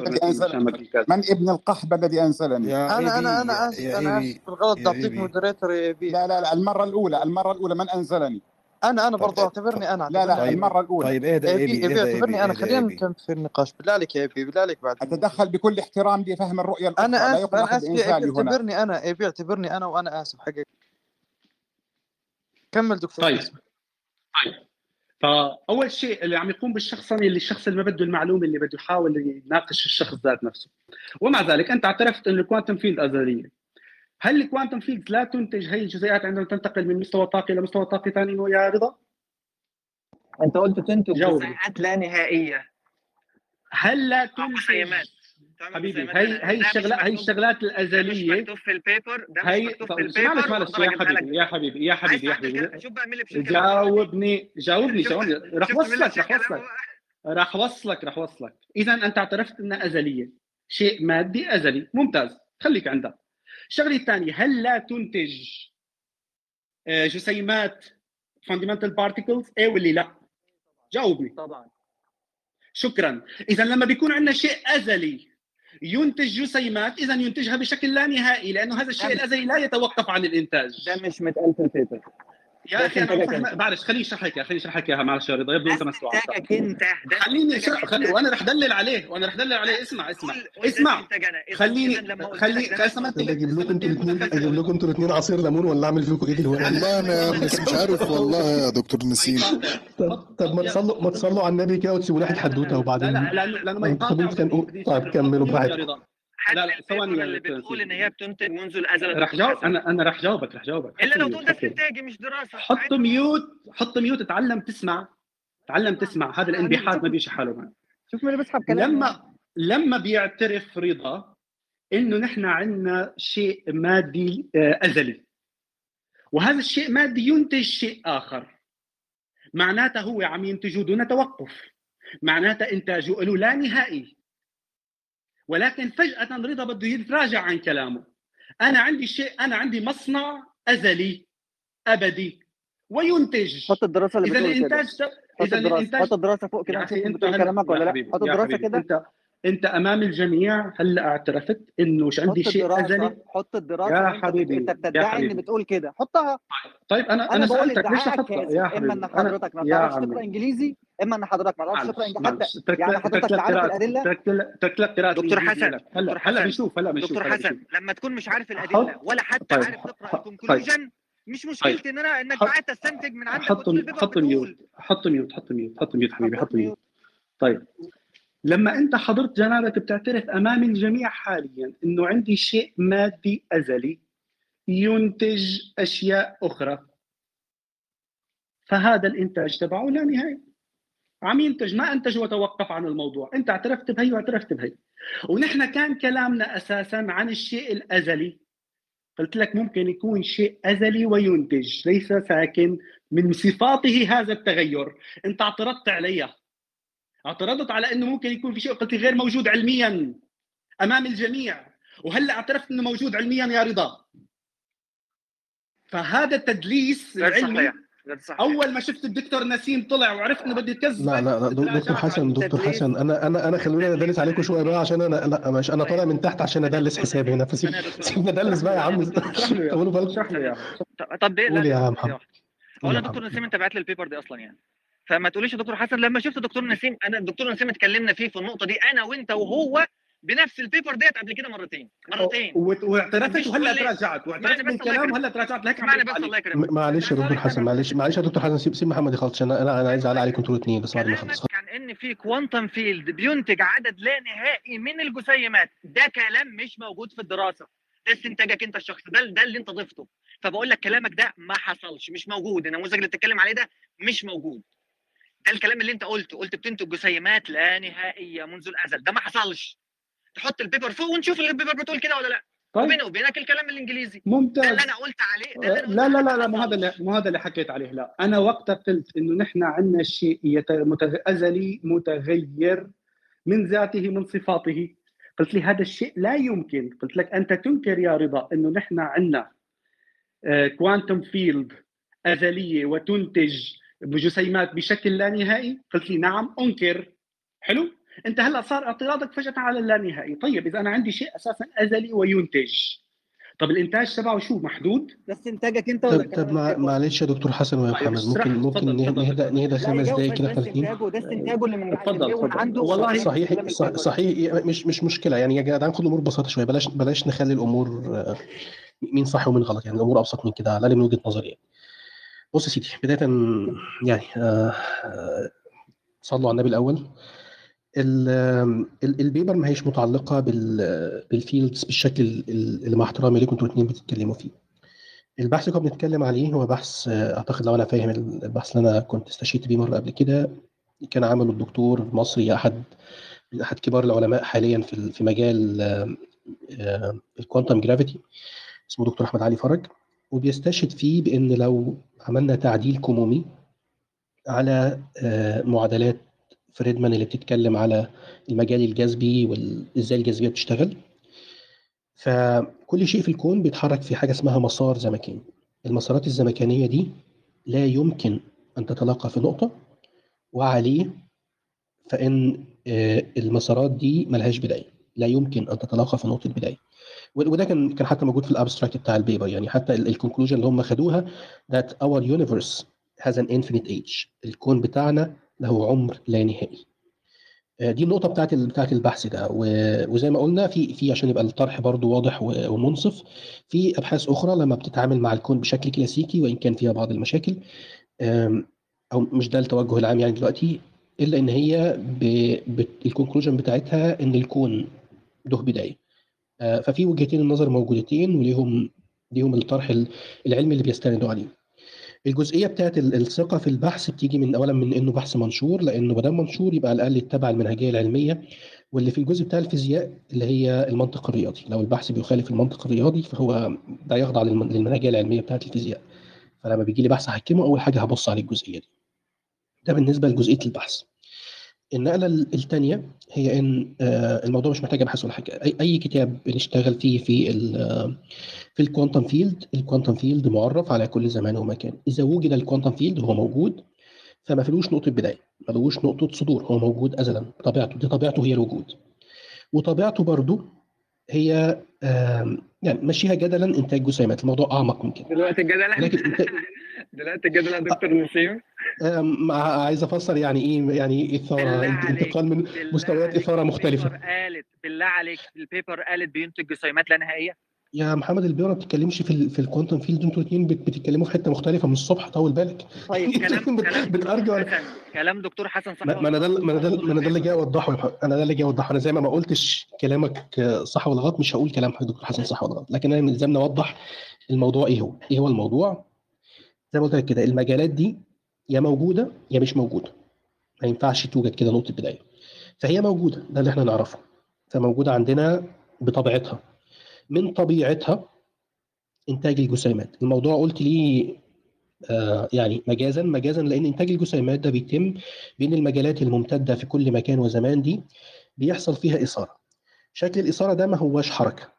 من ابن القحبه الذي أنزلني؟ أنا أنا أنا يا- آسف أنا آسف بالغلط إيبي. moderator يا ايفي لا لا لا المرة الأولى المرة الأولى من أنزلني. أنا أنا برضه أعتبرني أنا لا لا طيب المرة الأولى. طيب اهدى يا ايبي ايبي أعتبرني أنا. خلينا ايبي نكمل في النقاش. بالله عليك يا ايفي بالله عليك بعد. أتدخل بكل احترام لفهم الرؤية الأخرى؟ أنا آسف أنا آسف. اعتبرني أنا ايفي اعتبرني أنا وأنا آسف. حقك كمل دكتور طيب حسن. فأول شيء اللي عم يقوم بالشخصنه اللي الشخص اللي ما بده المعلومة اللي بده يحاول يناقش الشخص ذات نفسه ومع ذلك أنت اعترفت ان ال quantum field أزلية هل ال quantum field لا تنتج هي الجزيئات عندما تنتقل من مستوى طاقي إلى مستوى طاقي ثاني يا رضا؟ أنت قلت تنتج. جزيئات لا نهائية هل لا تنتج حبيبي. هي هي مش الشغلات هي مكتوب- الشغلات ده مش الازليه مكتوب في ال paper ده مش هي مكتوب طب في ال paper معلش معلش يا حبيبي. يا حبيبي يا حبيبي يا حبيبي. اللي بيشيل كلامه. جاوبني جاوبني. جاوبني اللي وصلك. كلامه وصلك؟ راح وصلك راح وصلك. إذا أنت اعترفت إنها أزلية. شيء مادي أزلي. ممتاز. خليك عندها الشغلة الثانية هل لا تنتج آه، جسيمات fundamental particles إيه ولا لا؟ جاوبني. طبعا. شكرا. إذا لما بيكون عندنا شيء أزلي ينتج جسيمات إذا ينتجها بشكل لا نهائي لأنه هذا الشيء الأزلي لا يتوقف عن الإنتاج. ده مش ال paper يا أخي أنا معلش خليني اشرح لك خليني اشرح لك اياها معلش يا رضا يبدو أنت استنتاجك أنت خليني اشرح خلي وأنا رح دلل عليه وأنا رح دلل عليه. اسمع اسمع. اسمع. خليني اذا لما قلت خلي لك ده مش سمعت طب لك أجيب لكم أنتوا لك الاثنين أجيب لكم أنتوا الاثنين عصير ليمون ولا أعمل فيكم إيه دلوقتي والله أنا بس مش عارف والله يا دكتور نسيم. طب طب ما تصلوا ما تصلوا على النبي كده وتسيبوا لي حدوته لا وبعدين لا لأنه لأنه ما طب كان وبديش طيب كملوا براحتكم. لا لا ثواني اللي بتقول إن هي بتنتج منذ الأزل؟ رح جاوب أنا أنا رح جاوبك رح جاوبك. إلا لو تقول ده استنتاجي مش دراسة. حط ميوت حط ميوت اتعلم تسمع. تعلم تسمع هذا يعني الانبحاث ما بيجي حاله معي شوف مين بيسحب كلامي يعني. لما لما بيعترف رضا إنه نحن عندنا شيء مادي آه، أزلي. وهذا الشيء مادي ينتج شيء آخر. معناته هو عم ينتجه دون توقف. معناته إنتاجه له لا نهائي. ولكن فجأة رضا بده يتراجع عن كلامه. أنا عندي شيء أنا عندي مصنع أزلي أبدي وينتج. حط الدراسة اللي إذا الإنتاج حط الدراسه حط الدراسة فوق كده أخي أنت كلامك ولا لا؟ حبيبي حط الدراسة حبيبي كده. انت أنت أمام الجميع هلا اعترفت إنه ش- عندي شيء أزلي. حط الدراسة يا. حبيبي أنت بتدعي ان حبيبي. بتقول كده. حطها. طيب أنا أنا بقول سألتك ليش كاذب يا إما إن حبيبي حضرتك ما بتعرفش تقرأ إنجليزي إما إن حضرتك ما بتعرفش تقرا ترك يعني حضرتك قراءة الأدلة؟ ترك لك قراءة دكتور حسن هلا هلا بنشوف هلا بنشوف دكتور حسن لما تكون مش عارف الأدلة ولا حتى طيب عارف تقرأ ح- طيب. ال conclusion مش طيب. مشكلتي إن أنا انك قاعد تستنتج من عندك حط حط mute حط mute حط mute حط mute حبيبي حط mute mute طيب. لما أنت حضرت جنابك بتعترف أمام الجميع حاليا إنه عندي شيء مادي أزلي ينتج أشياء أخرى فهذا الإنتاج تبعه لا نهائي عم ينتج ما أنتج وتوقف عن الموضوع. أنت اعترفت بهي واعترفت بهي. ونحن كان كلامنا أساسا عن الشيء الأزلي. قلت لك ممكن يكون شيء أزلي وينتج ليس ساكن من صفاته هذا التغير. أنت اعترضت علي اعترضت على إنه ممكن يكون في شيء قلت غير موجود علميا أمام الجميع. وهلأ اعترفت إنه موجود علميا يا رضا. فهذا التدليس العلمي صحيح. صحيح. أول ما شفت الدكتور نسيم طلع وعرفت إنه بده يكذبك لا لا لا دك- دكتور حسن دكتور حسن أنا أنا أنا خلوني ادلس عليكم شوية بقى عشان أنا لا مش أنا طالع من تحت عشان أدلس حسابي هنا. فسيب ادلس بقى يا عم. طولوا بالكم طب- قول يا لا محمد أولا دكتور نسيم أنت بعت لي ال paper دي أصلا يعني. فما تقوليش يا دكتور حسن لما شفت دكتور نسيم أنا الدكتور نسيم اتكلمنا فيه في النقطة دي أنا وأنت وهو بنفس ال paper ديت قبل كده مرتين. مرتين. واعترفت وهلا تراجعت. واعترفت من كلام وهلا تراجعت. لهيك اسمعني برد بس الله يكرمك. معلش يا دكتور لك حسن معلش معلش يا دكتور حسن سيب سيب محمد يخلص أنا أنا عايز أعلق عليكم أنتوا الاثنين بس بعد ما يخلص. عن إن في quantum field بينتج عدد لا نهائي من الجسيمات. ده كلام مش موجود في الدراسة. ده استنتاجك أنت الشخصي. ده ده اللي أنت ضفته. فبقول لك كلامك ده ما حصلش. مش موجود. النموذج اللي بتتكلم عليه ده مش موجود. ده الكلام اللي أنت قلته. قلت بتنتج جسيمات لا نهائية منذ الأزل. ده ما حصلش. تحط ال paper فوق ونشوف ال paper بتقول كده ولا لا. طيب. وبيني وبينك الكلام الإنجليزي. ده ممتاز. اللي أنا قلت عليه ده لا لا لا لا مو هذا اللي مو هذا اللي حكيت عليه لا. أنا وقتها قلت إنه نحن عندنا شيء يت- متغ... أزلي متغير من ذاته من صفاته. قلت لي هذا الشيء لا يمكن. قلت لك أنت تنكر يا رضا إنه نحن عندنا quantum field أزلية وتنتج بجسيمات بشكل لا نهائي؟ قلت لي نعم أنكر. حلو؟ انت هلا صار اعتراضك فجأة على اللا نهائي طيب إذا أنا عندي شيء أساسا أزلي وينتج. طب الإنتاج تبعه شو؟ محدود؟ ده استنتاجك أنت ولا طب طب معلش يا دكتور حسن ويا طيب محمد ممكن ممكن نهدى نهدى خمس دقايق بس كده استنتاجه ده استنتاجه اللي من اتفضل عنده والله صحيح صحيح مش مش مشكلة. يعني يا جدعان خد الأمور ببساطة شوية. بلاش بلاش نخلي الأمور آه، مين صح ومين غلط. يعني الأمور أبسط من كده على الأقل من وجهة نظري يعني. بص يا سيدي بداية يعني آه، آه، صلوا على النبي الأول. ال- ال- ال paper ما هيش متعلقة بال بال fields بالشكل ال- اللي مع احترامي ليكم أنتوا الاثنين بتتكلموا فيه. البحث اللي كنا بنتكلم عليه هو بحث آه، أعتقد لو أنا فاهم البحث اللي أنا كنت استشهدت بيه مرة قبل كده كان عمله الدكتور مصري احد من أحد كبار العلماء حاليا في في مجال ال quantum gravity اسمه دكتور أحمد علي فرج. وبيستشهد فيه بإن لو عملنا تعديل كمومي على آه، معادلات فريدمان اللي بتتكلم على المجال الجذبي وازاي الجاذبية بتشتغل. فكل شيء في الكون بيتحرك في حاجة اسمها مسار زمكاني. المسارات الزمكانية دي لا يمكن أن تتلاقى في نقطة وعليه فإن آه، المسارات دي ملهاش بداية. لا يمكن أن تتلاقى في نقطة بداية. وده كان كان حتى موجود في ال abstract بتاع ال paper. يعني حتى ال conclusion اللي هم خدوها that our universe has an infinite age. الكون بتاعنا له عمر لا نهائي. آه، دي النقطة بتاعت بتاعت البحث ده. وزي ما قلنا في في عشان يبقى الطرح برضو واضح ومنصف في أبحاث أخرى لما بتتعامل مع الكون بشكل كلاسيكي وإن كان فيها بعض المشاكل أو مش ده التوجه العام يعني دلوقتي إلا إن هي الكونكلوجن بتاعتها إن الكون له بداية. آه، ففي وجهتين النظر موجودتين وليهم ليهم الطرح ال- العلمي اللي بيستندوا عليه. الجزئية بتاعت ال- الثقة في البحث بتيجي من اولا من إنه بحث منشور لأنه ما دام منشور يبقى على الأقل يتبع المنهجية العلمية واللي في الجزء بتاع الفيزياء اللي هي المنطق الرياضي. لو البحث بيخالف المنطق الرياضي فهو ده يخضع للم- للمنهجية العلمية بتاعت الفيزياء. فلما بيجي لي بحث أحكمه أول حاجة هبص على الجزئية دي. ده بالنسبة لجزئية البحث. النقلة الثانية هي إن آه، الموضوع مش محتاج أبحث ولا حاجة. أي كتاب بنشتغل فيه في في ال quantum field ال quantum field معرف على كل زمان ومكان. إذا وجد ال quantum field هو موجود فما فيلوش نقطة بداية ما فيلوش نقطة صدور هو موجود ازلا طبيعته دي طبيعته هي الوجود. وطبيعته برضو هي يعني مشيها جدلا إنتاج جسيمات الموضوع أعمق من كده. دلوقتي الجدل إنت دلوقتي الجدل يا دكتور نسيم. عايز أفسر يعني إيه يعني إيه اثاره انتقال من مستويات إثارة مختلفة. قالت بالله عليك ال paper قالت بينتج جسيمات لا نهائية. يا محمد ال paper ما بتتكلمش في ال في ال quantum field أنتوا الاثنين بتتكلموا في حتة مختلفة. من الصبح طول بالك. طيب كلام كلام بتارجو دكتور على- حسن كلام دكتور حسن صح ما أنا ده؟ ما أنا ده ما أنا ده اللي جاي أوضحه. أنا ده اللي جاي أوضحه. أنا زي ما ما قلتش كلامك صح ولا غلط مش هقول كلام دكتور حسن صح ولا غلط. لكن أنا ملزمني أوضح الموضوع إيه هو. إيه هو الموضوع؟ زي ما قلت لك كده المجالات دي يا موجودة يا مش موجودة. ما ينفعش توجد كده نقطة بداية. فهي موجودة ده اللي إحنا نعرفه. فموجودة عندنا بطبيعتها. من طبيعتها إنتاج الجسيمات. الموضوع قلت ليه آه يعني مجازا مجازا لأن إنتاج الجسيمات ده بيتم بين المجالات الممتدة في كل مكان وزمان دي بيحصل فيها إثارة. شكل الإثارة ده ما هوش حركة.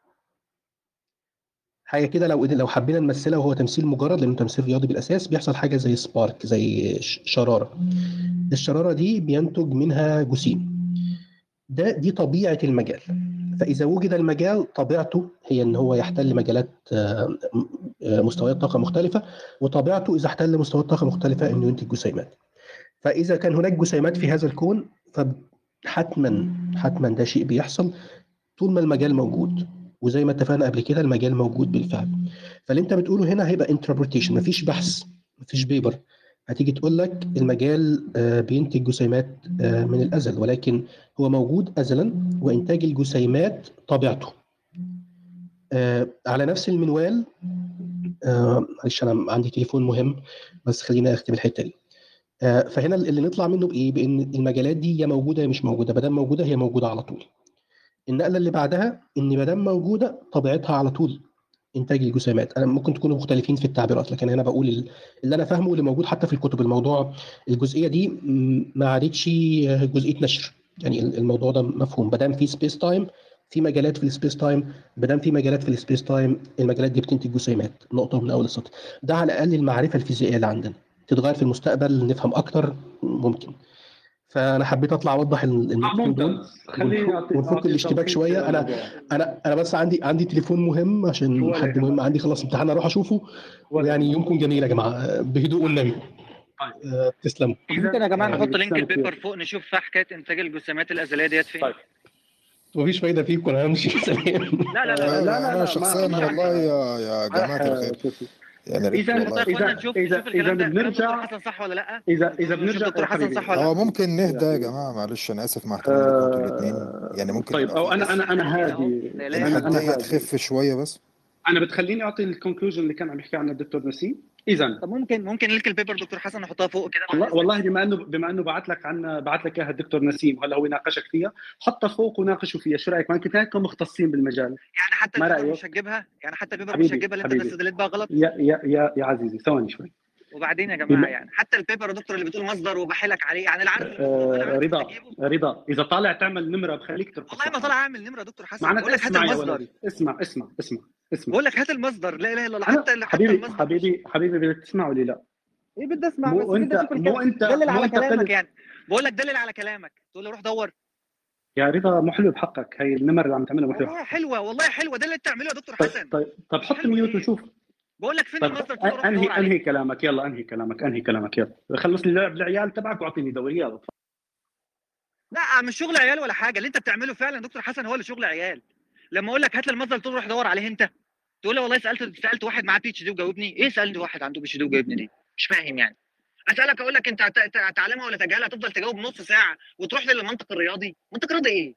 حاجة كده لو لو حبينا نمثلها وهو تمثيل مجرد لأنه تمثيل رياضي بالأساس بيحصل حاجة زي سبارك زي شرارة. الشرارة دي بينتج منها جسيم. ده دي طبيعة المجال. فإذا وجد المجال طبيعته هي إن هو يحتل مجالات آه، آه، مستويات طاقة مختلفة وطبيعته إذا احتل مستويات طاقة مختلفة إنه ينتج جسيمات. فإذا كان هناك جسيمات في هذا الكون فحتما حتما ده شيء بيحصل طول ما المجال موجود. وزي ما اتفقنا قبل كده المجال موجود بالفعل فاللي أنت بتقوله هنا هيبقى interpretation مفيش بحث مفيش paper هتيجي تقول لك المجال آه، بينتج جسيمات آه، من الأزل ولكن هو موجود ازلا وإنتاج الجسيمات طبيعته. آه، على نفس المنوال معلش أنا عندي تليفون مهم بس خلينا أختم الحتة دي. فهنا اللي نطلع منه بإيه؟ بإن المجالات دي يا موجودة يا مش موجودة. ما دام موجودة هي موجودة على طول. النقلة اللي بعدها إن ما دام موجودة طبيعتها على طول. إنتاج الجسيمات. أنا ممكن تكونوا مختلفين في التعبيرات لكن أنا بقول ال- اللي أنا فاهمه واللي موجود حتى في الكتب الموضوع الجزئية دي ما عادتش جزئية نشر. يعني الموضوع ده مفهوم. ما دام في space time في مجالات في ال space time ما دام في مجالات في ال space time المجالات دي بتنتج جسيمات. نقطة من أول السطر. ده على الأقل المعرفة الفيزيائية اللي عندنا. تتغير في المستقبل نفهم أكتر ممكن. فانا حبيت اطلع اوضح ال- آه، النقطتين دول ممتاز خليني ونفك الاشتباك شوية أنا أنا أنا بس عندي عندي تليفون مهم عشان حد مهم عندي خلص امتحان أروح اشوفه ويعني يومكم جميل يا جماعة بهدوء والنبي طيب آه، تسلموا ممكن يا جماعة يعني نحط link ال paper فوق نشوف فيها حكايه انتاج الجسيمات الازليه ديت فين طيب مفيش فايده فيكم أنا همشي سلام لا لا لا آه، لا آه، لا أنا لا ما شخصيا ما والله يا يا جماعة آه، الخير يعني إذا إذا نشوف اذا دكتور بنرجع حسن صح ولا لأ؟ اذا إذا بنرجع دكتور حسن صح ولا هو لا ممكن نهدى يا جماعة معلش أنا آسف مع احترامي أنتوا الاثنين آه، يعني ممكن طيب أو أنا أنا أنا هادي. أنا هادي. تخف شوية بس. أنا بتخليني أعطي الكونكلوجن اللي كان عم يحكي عنه الدكتور نسيم. اذا طب ممكن ممكن لينك البيبر دكتور حسن نحطها فوق كده. والله والله بما انه بما إنه بعت لك عن بعت لك إياها الدكتور نسيم وهلا هو يناقشك فيها. حطها فوق وناقشوا فيها. شو رأيك؟ ما كنت هيكم مختصين بالمجال. يعني حتى ما البيبر رأيك؟ مش هتجيبها؟ يعني حتى البيبر مش حبيبي هتجيبها اللي أنت استدلت بها غلط؟ يا يا يا يا عزيزي ثواني شوي. وبعدين يا جماعة يعني حتى البيبر يا دكتور اللي بتقول مصدر وبحلك عليه يعني ده آه رضا رضا إذا طالع تعمل نمرة بخليك ترفض والله ما طالع اعمل نمرة يا دكتور حسن بقول لك هات المصدر. اسمع اسمع اسمع اسمع. بقول لك هات المصدر. لا إله إلا الله حتى حتى حبيبي المصدر. حبيبي حبيبي بدك تسمع ولا لا؟ إيه بدي اسمع مو بس بدي انت مو انت دلل مو على أنت كلامك يعني. بقول لك دلل على كلامك. تقول لي روح دور. يا رضا مو حلو بحقك. هي النمر اللي عم تعملها مو حلو والله حلوة والله حلوة. ده اللي انت بتعمله يا دكتور طيب حسن. طيب طب حط حلوة. ميوت وشوف. بقول لك فين طيب المصدر انهي أنهي كلامك؟ يلا أنهي كلامك أنهي كلامك؟ يلا. خلص لي لعب العيال تبعك وأعطيني دوري. يلا لا مش شغل عيال ولا حاجة. اللي أنت بتعمله فعلا دكتور حسن هو اللي شغل عيال. لما أقول لك هات لي المصدر تقول روح دور عليه أنت. تقول لي والله سالت سألت واحد معاه PhD وجاوبني. إيه سألت واحد عنده PhD وجاوبني دي مش فاهم يعني. أسألك أقول لك أنت هت- هت- هتعلمها ولا تجهلها؟ تفضل تجاوب نص ساعة وتروح للمنطق الرياضي. منطق رياضي إيه؟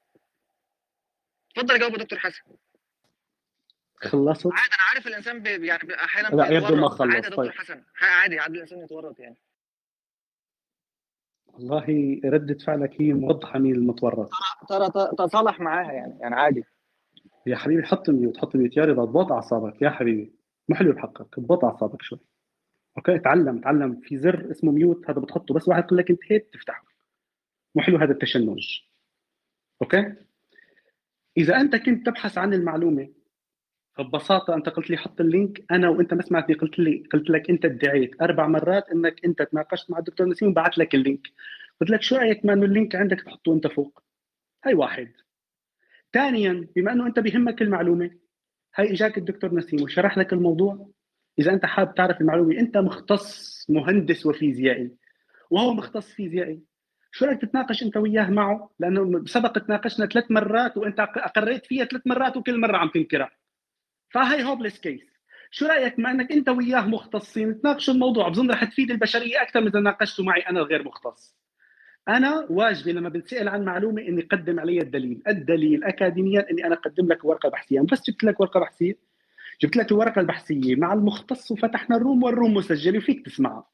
اتفضل جاوب يا دكتور حسن. خلصت؟ عادي أنا عارف الإنسان بي يعني أحيانا لا، يبدو ما بيتورط. عادي يا خلص. دكتور طيب. حسن. عادي عادي الإنسان يتورط يعني. والله ردة فعلك هي موضحة مين المتورط. ترى تصالح معاها يعني يعني عادي. يا حبيبي حط mute حط mute. يا رضا ضبط أعصابك. يا حبيبي مو حلو بحقك. ضبط أعصابك شوي. okay؟ تعلم تعلم في زر اسمه mute هذا بتحطه. بس واحد يقول لك انتهيت تفتحه. مو حلو هذا التشنج. okay؟ إذا أنت كنت تبحث عن المعلومة فببساطة أنت قلت لي حط ال link أنا وأنت ما سمعتني قلت لي قلت لك أنت ادعيت أربع مرات إنك أنت تناقشت مع الدكتور نسيم وبعث لك ال link. قلت لك شو رأيك ما إنه ال link عندك تحطه أنت فوق؟ هاي واحد. ثانيا بما إنه أنت بيهمك المعلومة هاي إجاك الدكتور نسيم وشرح لك الموضوع. إذا أنت حابب تعرف المعلومة أنت مختص مهندس وفيزيائي وهو مختص فيزيائي. شو رأيك تتناقش أنت وياه معه؟ لأنه سبق تناقشنا ثلاث مرات وأنت أقريت فيها ثلاث مرات وكل مرة عم تنكرها. فهي hopeless case. شو رأيك؟ مع إنك أنت وياه مختصين تناقشوا الموضوع بظن رح تفيد البشرية أكثر من إذا ناقشته معي أنا الغير مختص. أنا واجبي لما بنسأل عن معلومة إني اقدم علي الدليل. الدليل اكاديميا إني أنا اقدم لك ورقة بحثية. بس جبت لك ورقة بحثية؟ جبت لك الورقة البحثية مع المختص وفتحنا ال room وال room مسجله وفيك تسمعها.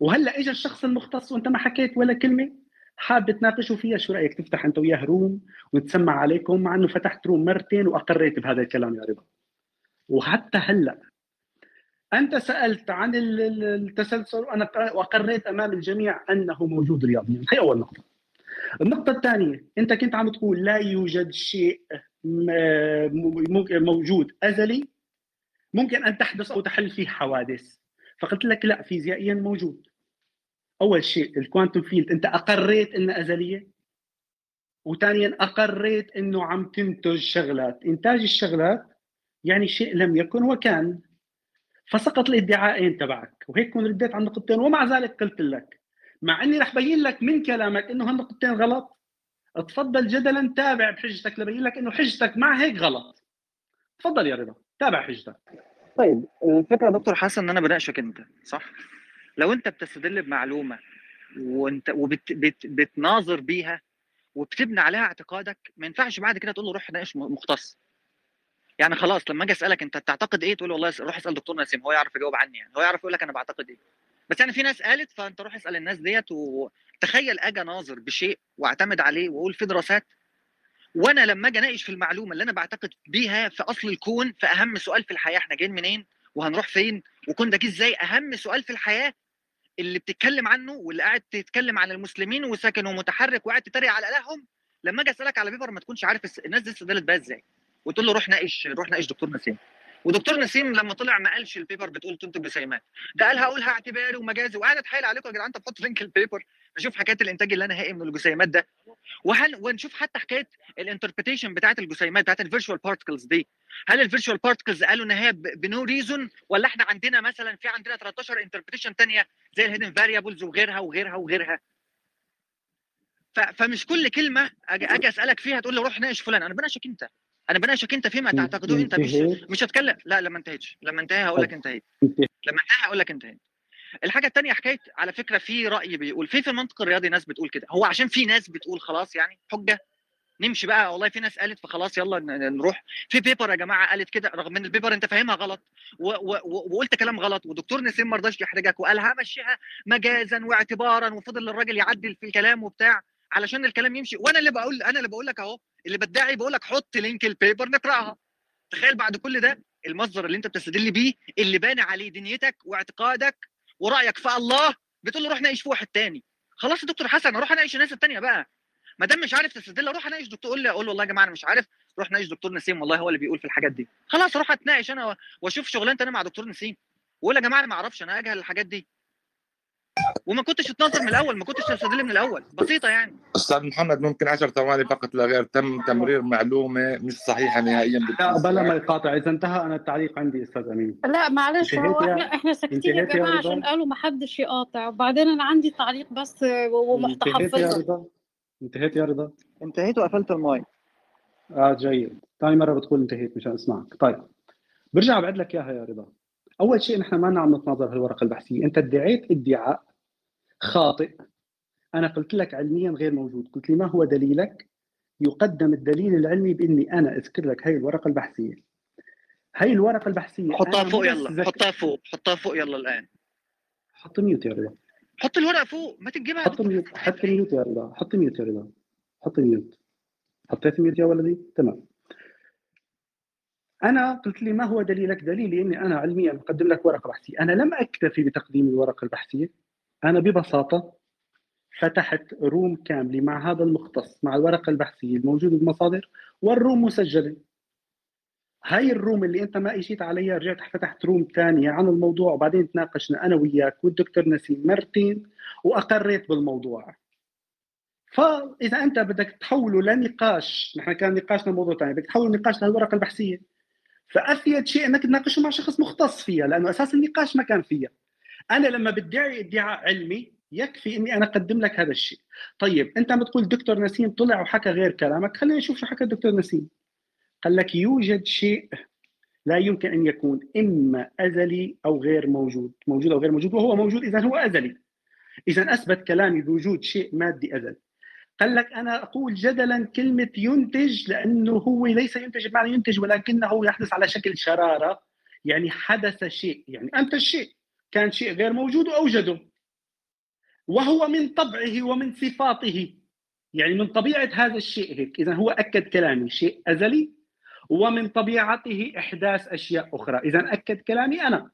وهلأ اجى الشخص المختص وأنت ما حكيت ولا كلمة؟ حاب تناقشوا فيها شو رأيك تفتح أنت وياه room ونتسمع عليكم مع إنه فتحت room مرتين وأقريت بهذا الكلام يا رضا. وحتى هلأ أنت سألت عن ال- ال- التسلسل وأنا وأقريت أمام الجميع أنه موجود رياضيا هي أول نقطة. النقطة الثانية أنت كنت عم تقول لا يوجد شيء موجود أزلي ممكن أن تحدث أو تحل فيه حوادث. فقلت لك لا فيزيائيا موجود. أول شيء الكوانتم فيلد أنت أقريت انها أزلية؟ وثانيا أقريت إنه عم تنتج شغلات. إنتاج الشغلات يعني شيء لم يكن وكان فسقط الادعاءين تبعك. وهيك كون رديت على النقطتين ومع ذلك قلت لك مع إني رح بين لك من كلامك إنه هالنقطتين غلط تفضل جدلا تابع بحجتك لبين لك إنه حجتك مع هيك غلط. تفضل يا رضا تابع حجتك. طيب الفكرة دكتور حسن إن أنا بناقشك أنت صح؟ لو انت بتستدل بمعلومة وانت وبتناظر بيها وبتبني عليها اعتقادك ما ينفعش بعد كده تقول له روح ناقش مختص. يعني خلاص لما أجي اسألك انت تعتقد إيه؟ تقول له والله روح اسأل دكتور نسيم هو يعرف يجاوب عني يعني هو يعرف يقول لك أنا بعتقد إيه. بس يعني في ناس قالت فانت روح اسأل الناس ديت وتخيل أجي اناظر بشيء واعتمد عليه واقول في دراسات وأنا لما أجي اناقش في المعلومة اللي أنا بعتقد بيها في اصل الكون في اهم سؤال في الحياة إحنا جايين منين؟ وهنروح فين؟ وكون ده جه إزاي؟ اهم سؤال في الحياة اللي بتتكلم عنه واللي قاعد تتكلم عن المسلمين وساكن ومتحرك وقاعد تتريق على الههم لما أجي أسألك على بيبر ما تكونش عارف الناس دي استدلت بيها إزاي؟ وتقول له روح ناقش روح ناقش دكتور نسيم ودكتور نسيم لما طلع ما قالش ال paper بتقول تنتج جسيمات ده قال هقولها اعتباري ومجازي. وقاعد اتحايل عليكم يا جدعان طب حط link ال paper. نشوف حكاية الإنتاج اللي أنا هائي من الجسيمات ده. وهل ونشوف حتى حكاية ال interpretation بتاعت الجسيمات بتاعت ال virtual particles دي. هل ال virtual particles قالوا إن هي ب no reason ولا إحنا عندنا مثلا في عندنا 13 interpretation تانية زي ال hidden variables وغيرها وغيرها وغيرها؟ فمش كل كلمة أجي, أسألك فيها تقول لي روح ناقش فلان. أنا بناقشك أنت. أنا بناقشك أنت فيما تعتقده أنت مش مش هتكلم لا لما انتهيتش. لما انتهي هقول لك انتهيت. لما انتهي هقول لك انتهيت. الحاجة الثانية حكاية على فكرة في رأي بيقول في في المنطق الرياضي ناس بتقول كده. هو عشان في ناس بتقول خلاص يعني حجة. نمشي بقى. والله في ناس قالت فخلاص يلا نروح. في paper يا جماعة قالت كده رغم إن ال paper أنت فاهمها غلط. و و و وقلت كلام غلط. ودكتور نسيم ما رضاش يحرجك. وقال همشيها مجازا واعتبارا وفضل الراجل يعدل في الكلام وبتاع علشان الكلام يمشي. وأنا اللي بقول أنا اللي بقول لك أهو اللي بدعي بقول لك حط link ال paper نقرأها. تخيل بعد كل ده المصدر اللي انت بتستدل بيه اللي باني عليه دنيتك واعتقادك ورأيك في الله بتقول له روح ناقش في واحد تاني. خلاص يا دكتور حسن أروح اناقش الناس التانية بقى. ما دام مش عارف تستدل أروح اناقش دكتور قول لي أقول له والله يا جماعة أنا مش عارف. روح ناقش دكتور نسيم والله هو اللي بيقول في الحاجات دي. خلاص أروح اتناقش أنا وأشوف شغلانتي أنا مع دكتور نسيم. وأقول يا جماعة أنا ما أعرفش أنا أجهل الحاجات دي. وما كنتش تنظر من الأول ما كنتش تستدل من الأول. بسيطة يعني. أستاذ محمد ممكن 10 ثواني فقط لا غير تم تمرير معلومة مش صحيحة نهائيا لا بلا ما يقاطع. إذا انتهى أنا التعليق عندي أستاذ أمين. لا معلش هو إحنا إحنا ساكتين يا جماعة رضا؟ عشان قالوا ما حدش يقاطع. وبعدين أنا عندي تعليق بس انتهيت يا ومتحفظه رضا؟ انتهيت يا رضا؟ انتهيت وقفلت المايك. آه جيد. ثاني مرة بتقول انتهيت مشان أسمعك. طيب. برجع بعد لك اياها يا رضا. أول شيء نحن ما عم نتناظر في الورقة البحثية. أنت ادعيت ادعاء خاطئ. أنا قلت لك علميا غير موجود. قلت لي ما هو دليلك؟ يقدم الدليل العلمي بإني أنا أذكر لك هي الورقة البحثية. هي الورقة البحثية حطها فوق يلا. ذك- حطها فوق. حطها فوق يلا الآن. حط mute يا رضا. حط الورقة فوق. ما تجيبها حط mute. حط mute يا رضا. حط mute يا رضا. حط mute. حطيت mute يا ولدي؟ تمام. أنا قلت لي ما هو دليلك؟ دليلي إني أنا علميا مقدم لك ورقة بحثية. أنا لم أكتفي بتقديم الورقة البحثية. أنا ببساطة فتحت room كاملة مع هذا المختص مع الورقة البحثية الموجودة بالمصادر وال room مسجلة. هاي ال room اللي أنت ما إجيت عليها رجعت فتحت room ثانية عن الموضوع وبعدين تناقشنا أنا وياك والدكتور نسيم مرتين وأقريت بالموضوع. فإذا أنت بدك تحوله لنقاش نحن كان نقاشنا موضوع ثاني بدك تحول النقاش للورقه البحثية. فأفيد شيء أنك تناقشه مع شخص مختص فيها لأنه أساس النقاش ما كان فيها. أنا لما بدعي ادعاء علمي يكفي إني أنا أقدم لك هذا الشيء. طيب أنت عم بتقول دكتور نسيم طلع وحكى غير كلامك خلينا نشوف شو حكى الدكتور نسيم. قال لك يوجد شيء لا يمكن أن يكون إما أزلي أو غير موجود موجود أو غير موجود وهو موجود اذا هو أزلي. اذا أثبت كلامي بوجود شيء مادي أزلي. قال لك أنا أقول جدلا كلمة ينتج لأنه هو ليس ينتج بمعنى ينتج ولكنه يحدث على شكل شرارة يعني حدث شيء يعني انتج شيء كان شيء غير موجود وأوجده. وهو من طبعه ومن صفاته يعني من طبيعة هذا الشيء هيك. اذا هو أكد كلامي شيء أزلي ومن طبيعته إحداث أشياء أخرى. اذا أكد كلامي أنا.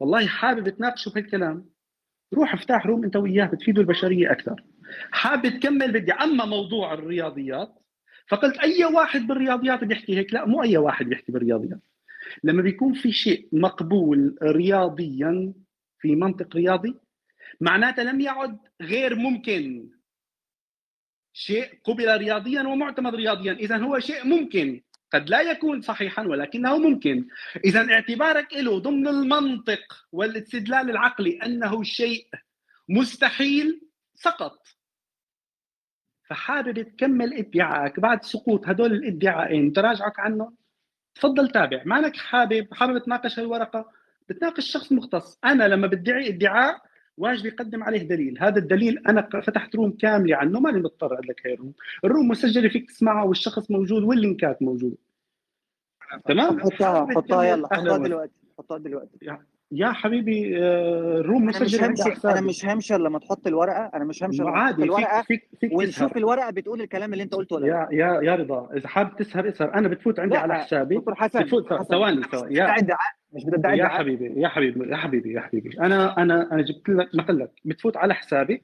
والله حابب تناقشوا في الكلام. روح افتح روم أنت وياه بتفيدوا البشرية أكثر. حابب تكمل بدي. أما موضوع الرياضيات فقلت أي واحد بالرياضيات بيحكي هيك؟ لا مو أي واحد بيحكي بالرياضيات. لما بيكون في شيء مقبول رياضيا في منطق رياضي معناته لم يعد غير ممكن شيء قبل رياضيا ومعتمد رياضيا. اذا هو شيء ممكن. قد لا يكون صحيحا ولكنه ممكن. اذا اعتبارك له ضمن المنطق والاستدلال العقلي أنه شيء مستحيل سقط فحابب تكمل ادعائك بعد سقوط هدول الإدعاءين. تراجعك عنهم تفضل تابع. ما انك حابب حابب تناقش الورقه بتناقش شخص مختص. أنا لما بدعي إدعاء واجب يقدم عليه دليل. هذا الدليل أنا فتحت روم كاملة عنه ماني مضطر أقول لك هي الروم. الروم مسجلة فيك تسمعها والشخص موجود واللينكات موجودة. تمام؟ حطها حطها يلا حطها. دلوقتي. حطها دلوقتي. يا حبيبي آه، الروم أنا مش همشي أنا مش همشي لما تحط الورقة أنا مش همشي لما تحط الورقه فيك فيك فيك ونشوف تسهر. الورقة بتقول الكلام اللي أنت قلته ولا لأ. يا يا يا رضا إذا حابب تسهر اسهر. أنا بتفوت عندي على حسابي. دكتور حسن بتفوت ثواني ثواني. يا مش بتدعي يا حبيبي يا حبيبي يا حبيبي يا حبيبي. أنا أنا أنا جبت لك نقل لك. بتفوت على حسابي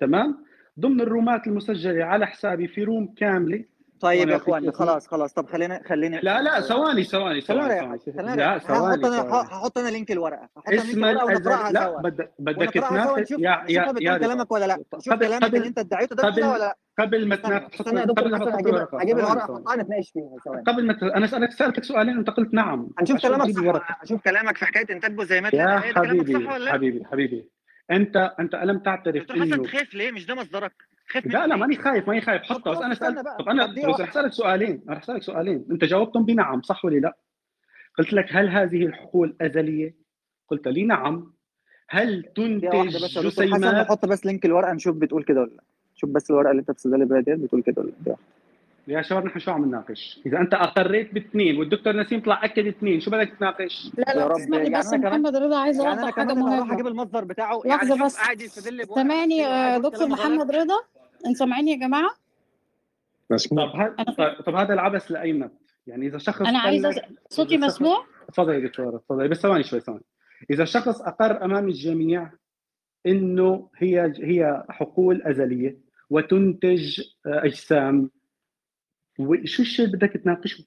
تمام؟ ضمن الرومات المسجلة على حسابي في روم كاملة طيب يا اسمي. خلاص خلاص. طب خلينا خلينا لا لا ثواني ثواني ثواني لا ثواني أنا هحط أنا لينك الورقة. أنا اسم ونقرأها لا بدك نشوف يا يا يا كلامك ولا لا. قبل كلامك اللي أنت ادعيته ده ولا لا. قبل ما دكتور قبل ما هجيب الورقة. احطها نتناقش فيها ثواني. قبل ما. أنا سالك سالتك سؤالين أنت قلت نعم. هنشوف عشان كلامك صح. أشوف كلامك في حكاية إنتاج بوزيمات يا حبيبي حبيبي حبيبي. انت أنت ألم تعترف دكتور حسن إنه تخاف ليه؟ مش ده مصدرك. خايف لا لا ماني خايف ماني خايف. حطها بس أنا سالت طب أنا رح أسألك سؤالين رح أسألك سؤالين. أنت جاوبتهم بنعم صح ولا لا؟ قلت لك هل هذه الحقول أزلية؟ قلت لي نعم. هل تنتج دكتور حسن جسيمات؟ نحط بس link الورقة نشوف بتقول كده ولا لا. شوف بس الورقة اللي أنت بتسجلها بيها ديت بتقول كده ولا لا. يا شباب نحن شو عم نناقش؟ إذا أنت أقريت باثنين والدكتور نسيم طلع أكد اثنين شو بدك تناقش؟ لا لا رب. تسمح لي يعني بس محمد رضا عايزه يعني حاجة كمان اللي هروح مهمة. أجيب المصدر بتاعه. يعني لحظة شوف بس. قاعد يستدل بورقه سامعني دكتور محمد رضا؟ انت سامعيني يا جماعة؟ مسموع. طب هذا طب هذا العبث لايمن يعني إذا شخص أنا عايزة صوتي مسموع؟ تفضل يا دكتور تفضل بس ثواني شوي ثواني. إذا شخص أقر أمام الجميع إنه هي هي حقول أزلية وتنتج أجسام وشو الشيء اللي بدك تناقشه؟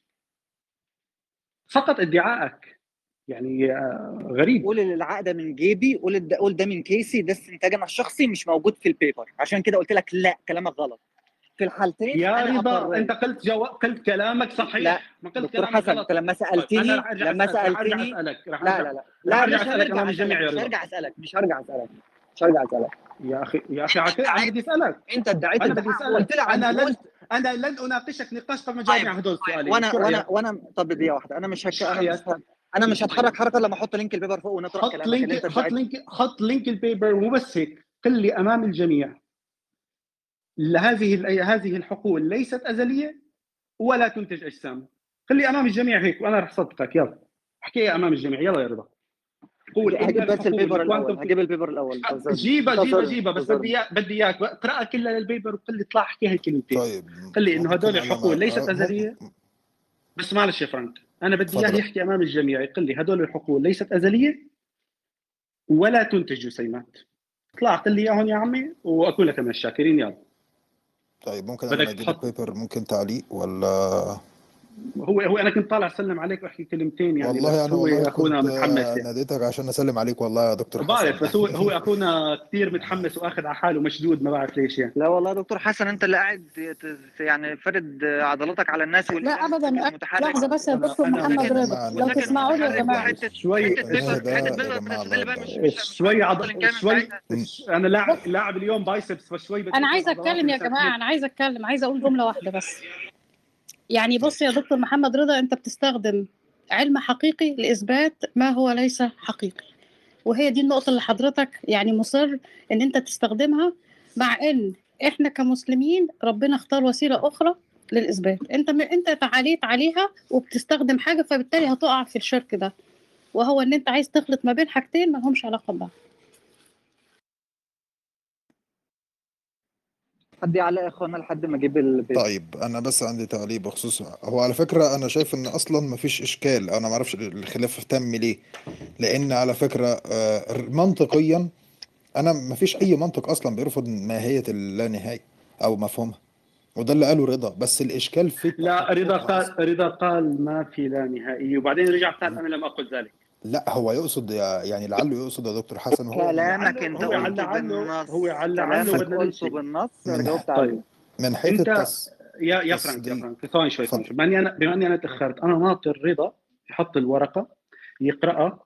فقط ادعائك يعني آه، غريب. قول العقد من جيبي قول ده قول ده من كيسي ده استنتاج أنا الشخصي مش موجود في البيبر عشان كده قلت لك لا كلامك غلط. في الحالتين يا أنا رضا. أنت قلت جواب قلت كلامك صحيح. لا ما قلت دكتور كلامك حسن غلط. انت لما طيب، سألتني أنا لما سألتني لا لا لا. لا مش هرجع أسألك مش هرجع أسألك مش هرجع أسألك مش هرجع أسألك. يا أخي يا أخي أنا بدي أسألك. أنت ادعيت أنا بدي أسألك. لي أنا عن لن قلت. أنا لن أناقشك نقاش طب ما جاوبني على هدول السؤالين وأنا شو وأنا رأيك؟ وأنا طب دقيقة واحدة أنا مش هك... أنا مش حياتك. ه... أنا مش هتحرك حركه لما أحط link ال paper فوق ونطرح حط كلامك اللي لينك أنت حط link حط link ال paper مو بس هيك. قل لي أمام الجميع. هذه ال- هذه الحقول ليست أزلية ولا تنتج أجسام. قل لي أمام الجميع هيك وأنا رح صدقك. يلا. احكيها أمام الجميع. يلا يا رضا. قول هجيب بس ال paper الأول. هجيب ال paper الأول. جيبها جيبها جيبها بس. بدي إياك- بدي إياك اقراها كلها لل paper وقل لي اطلع احكي هاي الكلمتين. طيب. قل لي إنه هدول الحقول ليست أزلية. بس معلش يا فرانك. أنا بدي إياه. يحكي أمام الجميع يقول لي هدول الحقول ليست أزلية ولا تنتج جسيمات اطلع قل لي إياهم يا عمي واكون لك من الشاكرين يلا طيب ممكن بدك تحط- ال paper ممكن تعليق ولا هو هو أنا كنت طالع أسلم عليك وأحكي كلمتين يعني والله أنا هو والله أخونا متحمس يعني. ناديتك عشان أسلم عليك والله يا دكتور بعرف حسن بس هو هو أخونا كثير متحمس وأخذ على حاله مشدود ما بعرف ليش يعني. لا والله يا دكتور حسن أنت اللي قاعد يعني فرد عضلاتك على الناس لا ابدا لحظة بس يا دكتور محمد رضا لو تسمعوا لي يا جماعة. شوي شوي شوي أنا لاعب لاعب اليوم بايسبس فشوي أنا عضلاتي أتكلم يا. جماعة أنا عايزه أتكلم عايزه أقول جملة واحدة بس. يعني بص يا دكتور محمد رضا انت بتستخدم علم حقيقي لإثبات ما هو ليس حقيقي. وهي دي النقطة اللي حضرتك يعني مصر إن أنت تستخدمها مع إن إحنا كمسلمين ربنا اختار وسيلة أخرى للإثبات. أنت م... أنت تعاليت عليها وبتستخدم حاجة فبالتالي هتقع في الشرك ده. وهو إن أنت عايز تخلط ما بين حاجتين ما لهمش علاقة ببعض. حد يعلق يا إخوانا لحد ما أجيب البيبر طيب أنا بس عندي تعليق بخصوص هو على فكرة أنا شايف إن أصلا مفيش إشكال أنا ما أعرفش الخلاف تم ليه. لأن على فكرة آه، منطقيا أنا مفيش أي منطق أصلا بيرفض ماهيه اللانهايه أو مفهومها. وده اللي قاله رضا. بس الإشكال في لا رضا قال رضا قال ما في لا نهائي وبعدين رجع قال أنا لم أقل ذلك. لا هو يقصد يا- يعني لعله يقصد يا دكتور حسن هو كلامك لعله- انت هو لعله بالنص. هو بدنا قلته بالنص من- أنا جاوبت طيب عليه. من حيث انت التس يا يا فرانك يا فرانك ثواني شوي. بما إني أنا بما إني أنا تاخرت أنا ناطر رضا يحط الورقة يقرأها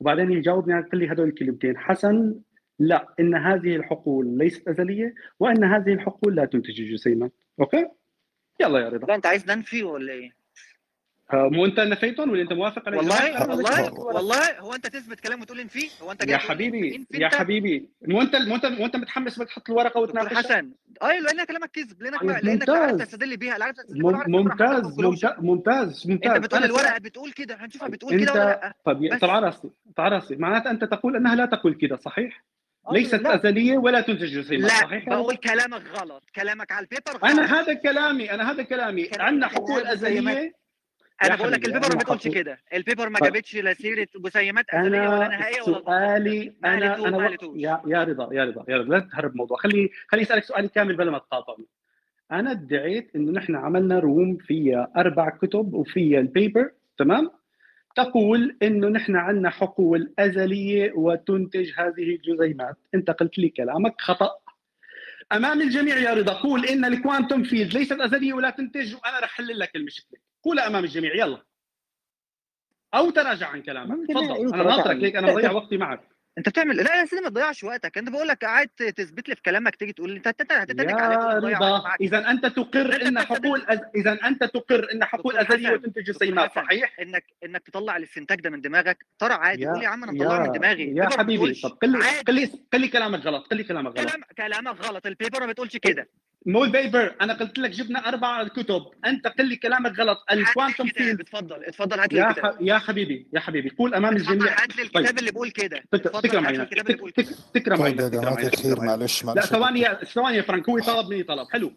وبعدين يجاوبني على كل هدول الكلمتين. حسن لا إن هذه الحقول ليست أزلية وإن هذه الحقول لا تنتج الجسيمات أوكي؟ يلا يا رضا. لا أنت عايز ننفي ولا إيه؟ مو انت نفيتهم ولا انت موافق على والله؟ والله والله هو انت تثبت كلام وتقول انفي هو انت يا حبيبي يا؟ حبيبي مو انت مو انت مو انت متحمس بدك تحط الورقه وتناقشها حسن أيوه لأن كلامك كذب لانك طيب، لانك لا عارف. تستدل بيها عارف ممتاز. ممتاز ممتاز ممتاز انت بتقول الورقه بتقول كده هنشوفها بتقول كده ولا لا طب على راسي طب على راسي معناتها انت تقول انها لا تقول كده صحيح؟ ليست لا. ازليه ولا تنتج جسيمات لا صحيح؟ بقول كلامك غلط كلامك على ال paper غلط أنا هذا كلامي أنا هذا كلامي عندنا حقول ازليه أنا بقول لك ال paper ما بتقولش كده. ال paper ما. جابتش لا سيرة جسيمات ازليه ولا نهائية ولا سؤالي أنا أنا و... يا يا رضا يا رضا يا رضا لا تهرب الموضوع خلي خلي اسالك سؤالي كامل بلا ما تقاطعني. أنا ادعيت إنه نحن عملنا room فيها أربع كتب وفيها ال paper تمام؟ تقول إنه نحن عندنا حقول أزلية وتنتج هذه الجزيئات. أنت قلت لي كلامك خطأ. أمام الجميع يا رضا قول إن ال quantum field ليست أزلية ولا تنتج وأنا رح أحل لك المشكلة. قولها أمام الجميع يلا. أو تراجع عن كلامك. تفضل. أنا ناطرك ليك أنا لا، بضيع لا. وقتي معك. أنت بتعمل لا يا سيدي ما تضيعش وقتك. أنا بقول لك قاعد تثبت لي في كلامك تيجي تقول لي. انت انت هتتنك عليك إذا أنت تقر إن حقول أز... إذا أنت تقر إن حقول ازليه وتنتج حسن، صحيح؟ انك إنك تطلع الاستنتاج ده من دماغك. ترى عادي قول يا عم أنا مطلعه من دماغي. يا حبيبي. طب قل لي قل لي كلامك غلط قل لي كلامك غلط. كلام كلامك غلط. ال paper ما بتقولش كده. مو ال paper أنا قلت لك جبنا أربع كتب. أنت قل لي كلامك غلط. ال quantum field. اتفضل اتفضل هات لي يا الكتاب. ح... يا حبيبي يا حبيبي قول أمام الجميع. هات لي الكتاب اللي بيقول كده. تك- اتفضل تكرم هات لي عينك الكتاب اللي بيقول كده. تك- تكرم طيب عينك يا تكرم عينك الخير تكرم عينك. معلش. لا ثواني ثواني يا فرانك هو طلب مني طلب. حلو.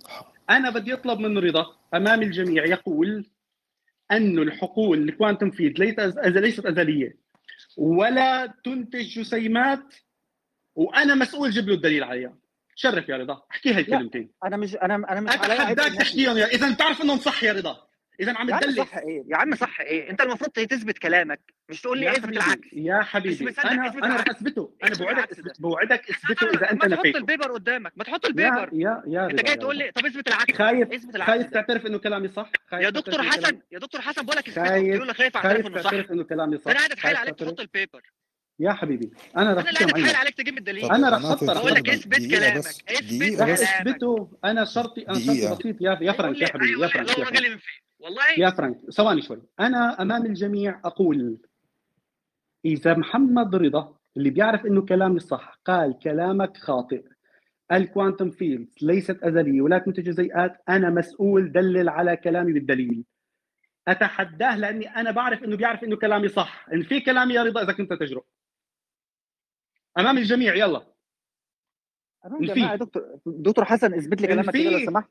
أنا بدي أطلب من رضا أمام الجميع يقول انه الحقول ال quantum field ليست أز- ليست أزلية. ولا تنتج جسيمات وأنا مسؤول جيب له الدليل عليها. شرف يا رضا. احكي هاي الكلمتين أنا مش أنا أنا مش اتحداك تحكيهم يا إذا بتعرف إنهم صح يا رضا. إذا عم تدلل صح إيه؟ يا عم صح إيه؟ أنت المفروض تثبت كلامك مش تقول لي اثبت العكس. يا حبيبي أنا أنا رح اثبته أنا بوعدك بوعدك اثبته إذا أنت نفيت ما تحط ال paper قدامك ما تحط ال paper. يا يا, أنت جاي تقول لي طب اثبت العكس. خايف اثبت العكس خايف تعترف إنه كلامي صح؟ يا دكتور حسن يا دكتور حسن بقول لك اثبته بيقول لك خايف أعترف إنه صح. أنا قاعد اتحايل عليك تحط ال paper. يا حبيبي أنا راح أنا لا عليك. تجيب الدليل. أنا راح أقول لك اثبت كلامك. اثبت راح أثبته. أنا شرطي أنا شرطي بسيط. يا يا فرانك يا حبيبي يا فرانك يا فرانك والله. يا فرانك ثواني شوي. أنا أمام الجميع أقول إذا محمد رضا اللي بيعرف إنه كلامي صح قال كلامك خاطئ ال quantum fields ليست أزلية ولا تنتج جزيئات أنا مسؤول دلل على كلامي بالدليل. أتحداه لأني أنا بعرف إنه بيعرف إنه كلامي صح. إن في كلامي يا رضا إذا كنت تجرؤ. أمام الجميع يلا. أمام الجميع. دكتور دكتور حسن اثبت لي كلامك كده لو سمحت.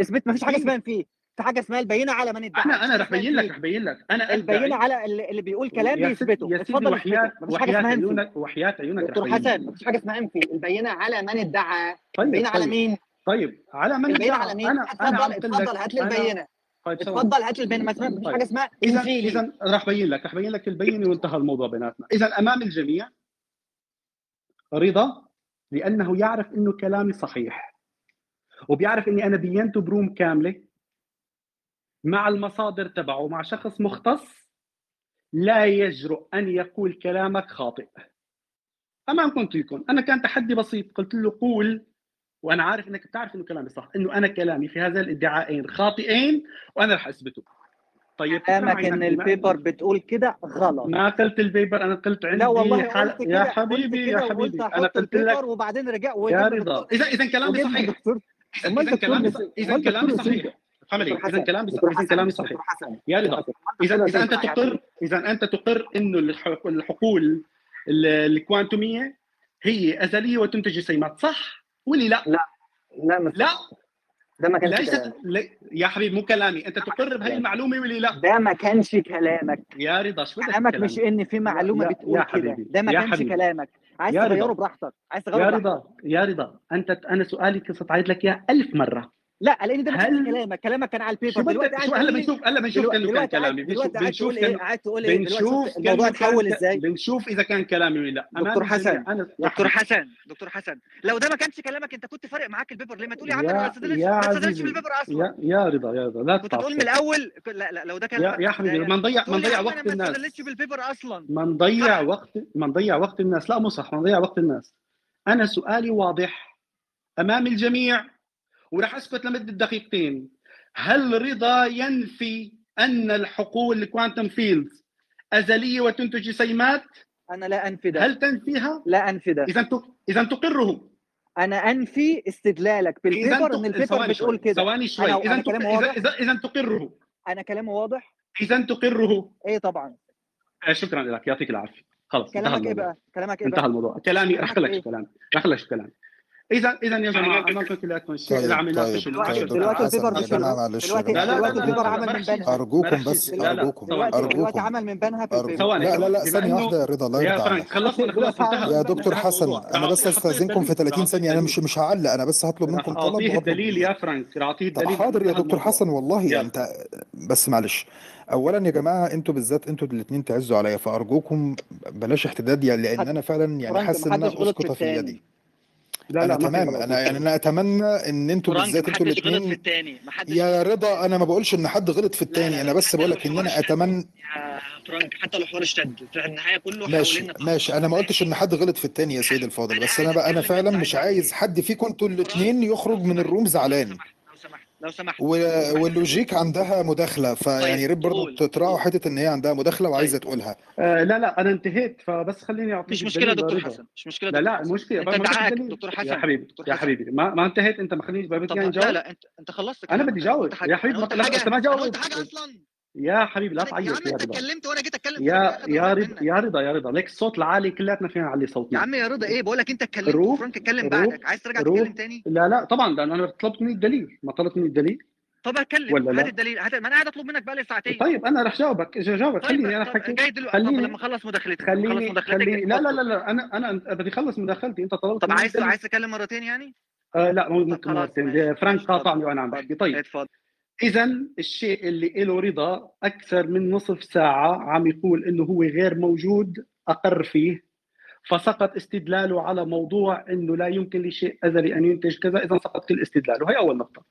اثبت ما فيش حاجة اسمها فيه في حاجة اسمها البينة على من ادعى. أنا أنا رح بين لك رح بين لك. أنا البينة على اللي بيقول كلام بيثبته سيدي وحيات وحيات عيونك وحيات عيونك دكتور حسن ما فيش حاجة اسمها انفي البينة على من ادعى. طيب البينة طيب. على مين؟ طيب على من البينة على مين؟ اتفضل اتفضل هات لي البينة. طيب، اتفضل هات لي البينة. ما فيش حاجة اسمها اذا اذا رح بين لك رح بين لك البينة وانتهى الموضوع بيناتنا. اذا أمام الجميع رضا لأنه يعرف إنه كلامي صحيح. وبيعرف إني أنا بينته ب room كاملة مع المصادر تبعه مع شخص مختص لا يجرؤ أن يقول كلامك خاطئ. امام يكون. أنا كان تحدي بسيط قلت له قول وأنا عارف إنك بتعرف إنه كلامي صح إنه أنا كلامي في هذا الادعاءين خاطئين وأنا رح أثبته. طيب كلامك إن ال paper بتقول كده غلط. ما قلت ال paper أنا قلت عندي لا والله حل... قلت يا حبيبي يا حبيبي. أنا قلت لك وبعدين رجع يا رضا. اذا إذا كلامي صحيح. إذا كلامي إذا كلامي صحيح. إذا كلامي صحيح كلامي صحيح. يا رضا اذا إذا أنت تقر إذا أنت تقر انه الحقول الكوانتومية هي أزلية وتنتج جسيمات صح ولا لا؟ لا. لا لا. ده ما كانش ليست لي... يا حبيبي مو كلامي. أنت تقر بهي المعلومة ولا لا؟ ده ما كانش كلامك. يا رضا شو كلامك كلامي. مش إن في معلومة يا... بتقول كده. ده ما كانش حبيبي. كلامك. عايز تغيره براحتك. عايز تغيره يا رضا يا رضا أنت أنا سؤالي قصة عيد لك اياه 1000 مرة. لا لأن ده هل... كلامك كلامك كان على ال paper دلوقتي شوف هلا إيه؟ بنشوف هلا إيه؟ إيه؟ بنشوف كان كلامي بنشوف بنشوف قاعد تقول الموضوع اتحول إزاي؟ بنشوف إذا كان كلامي ولا لأ. دكتور حسن دكتور حسن دكتور حسن لو ده ما كانش كلامك أنت كنت فارق معاك ال paper ليه ما تقول يا عم أنا ما استدلتش بال paper أصلا. يا رضا يا رضا لا كنت تقول من الأول؟ لا لا لو ده كان يا حبيبي يعني ما نضيع ما نضيع وقت الناس. ما بال paper أصلا. ما نضيع وقت ما نضيع وقت الناس. لا مو صح ما نضيع وقت الناس. أنا سؤالي واضح أمام الجميع. وراح أسكت لمدة دقيقتين. هل رضا ينفي أن الحقول ال quantum field أزلية وتنتج جسيمات؟ أنا لا أنفي ده. هل تنفيها؟ لا أنفي ده. إذا إذا تقره أنا أنفي استدلالك. بال paper تق... ان ال paper بتقول كده. ثواني شوي. إذا اذا تقره أنا كلامي واضح؟ إذا تقره إيه طبعا. آه، شكرا لك. يعطيك العافية. خلاص كلامك إيه بقى؟ كلامك إيه انتهى الموضوع. كلامي. رح لك كلامي إيه؟ رح لك كلامي اذا إذا يا جماعة أنا قلت لكم الشيء طيب عم طيب, طيب، دلوقتي الفيبر مش دلوقتي الفيبر عمل من بنها أرجوكم بس أرجوكم أرجوكم. دلوقتي عمل من بنها ثواني لا لا لا ثانية واحدة يا رضا الله يرضى خلصنا يا دكتور حسن أنا بس أستأذنكم في 30 ثانية أنا مش مش هعلق أنا بس هطلب منكم طلب أعطيه الدليل يا فرانك أعطيه الدليل حاضر يا دكتور حسن والله أنت بس معلش. اولا يا جماعة أنتوا بالذات أنتوا الاثنين تعزوا عليا فأرجوكم بلاش احتداد يعني لأن أنا فعلا يعني حاسس ان أنا اسقط في يدي لا أنا لا تمام. أنا يعني أنا أتمنى إن أنتوا بالذات أنتوا الاثنين يا رضا أنا ما بقولش إن حد غلط في الثاني أنا بس بقول لك إن أنا أتمنى يا فرانك حتى لو حوار اشتد في النهاية كله ماشي ماشي. أنا ما قلتش إن حد غلط في الثاني يا سيدي الفاضل. بس أنا بقى أنا فعلا مش عايز حد فيكم أنتوا الاثنين يخرج من ال room زعلان. لو سمحت. واللوجيك عندها مداخلة فيعني يا ريت برضه تراعوا حتة إن هي عندها مداخلة وعايزة طيب. تقولها. آه لا لا أنا انتهيت فبس خليني أعطيك مش مشكلة دكتور حسن مش مشكلة لا لا مشكلة. أنت دعاك دكتور حسن. يا حبيبي يا حبيبي ما, ما انتهيت أنت ما خلينيش بابتك يعني جاوب لا لا أنت انت خلصت أنا بدي جاوب يا حبيبي أنت ما جاوبت. حاجة أصلا. يا حبيبي لا تعيط يا عم أنت اتكلمت وأنا جيت أتكلم يا يا رضا يا رضا يا رضا. ليك الصوت العالي كلياتنا فينا نعلي صوتنا يا يعني. عم يا رضا إيه؟ بقول لك أنت اتكلمت فرانك اتكلم بعدك. عايز ترجع تتكلم تاني؟ لا لا طبعا لأن أنا طلبت مني الدليل ما طلبت مني الدليل طب هتكلم ولا هات الدليل هات ما أنا قاعد أطلب منك بقالي ساعتين. طيب أنا راح جاوبك جاوبك. طيب خليني أنا حكي جاي دلوقتي. خليني لما أخلص مداخلتك خليني خليني لا لا لا لا أنا أنا بدي أخلص مداخلتي. أنت طلبت طب عايز عايز تتكلم مرتين يعني؟ آه لا ممكن مرتين فرانك قاطعني وأنا عم بحكي طيب. اتفضل. اذا الشيء اللي له رضا أكثر من نصف ساعة عم يقول إنه هو غير موجود أقر فيه فسقط استدلاله على موضوع إنه لا يمكن لشيء ازلي أن ينتج كذا اذا سقط كل استدلاله هي أول نقطة.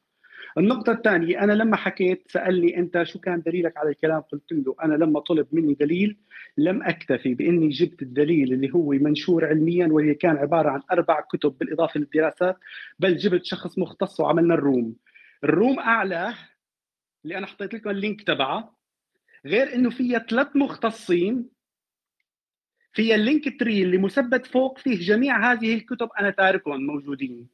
النقطة الثانية أنا لما حكيت سألني أنت شو كان دليلك على الكلام؟ قلت له أنا لما طلب مني دليل لم أكتفي بإني جبت الدليل اللي هو منشور علميا واللي كان عبارة عن أربع كتب بالإضافة للدراسات بل جبت شخص مختص وعملنا الروم. الروم أعلى اللي أنا حطيت لكم اللينك تبعها غير إنه فيها ثلاث مختصين. فيها اللينك تري اللي مثبت فوق فيه جميع هذه الكتب أنا تاركهم موجودين.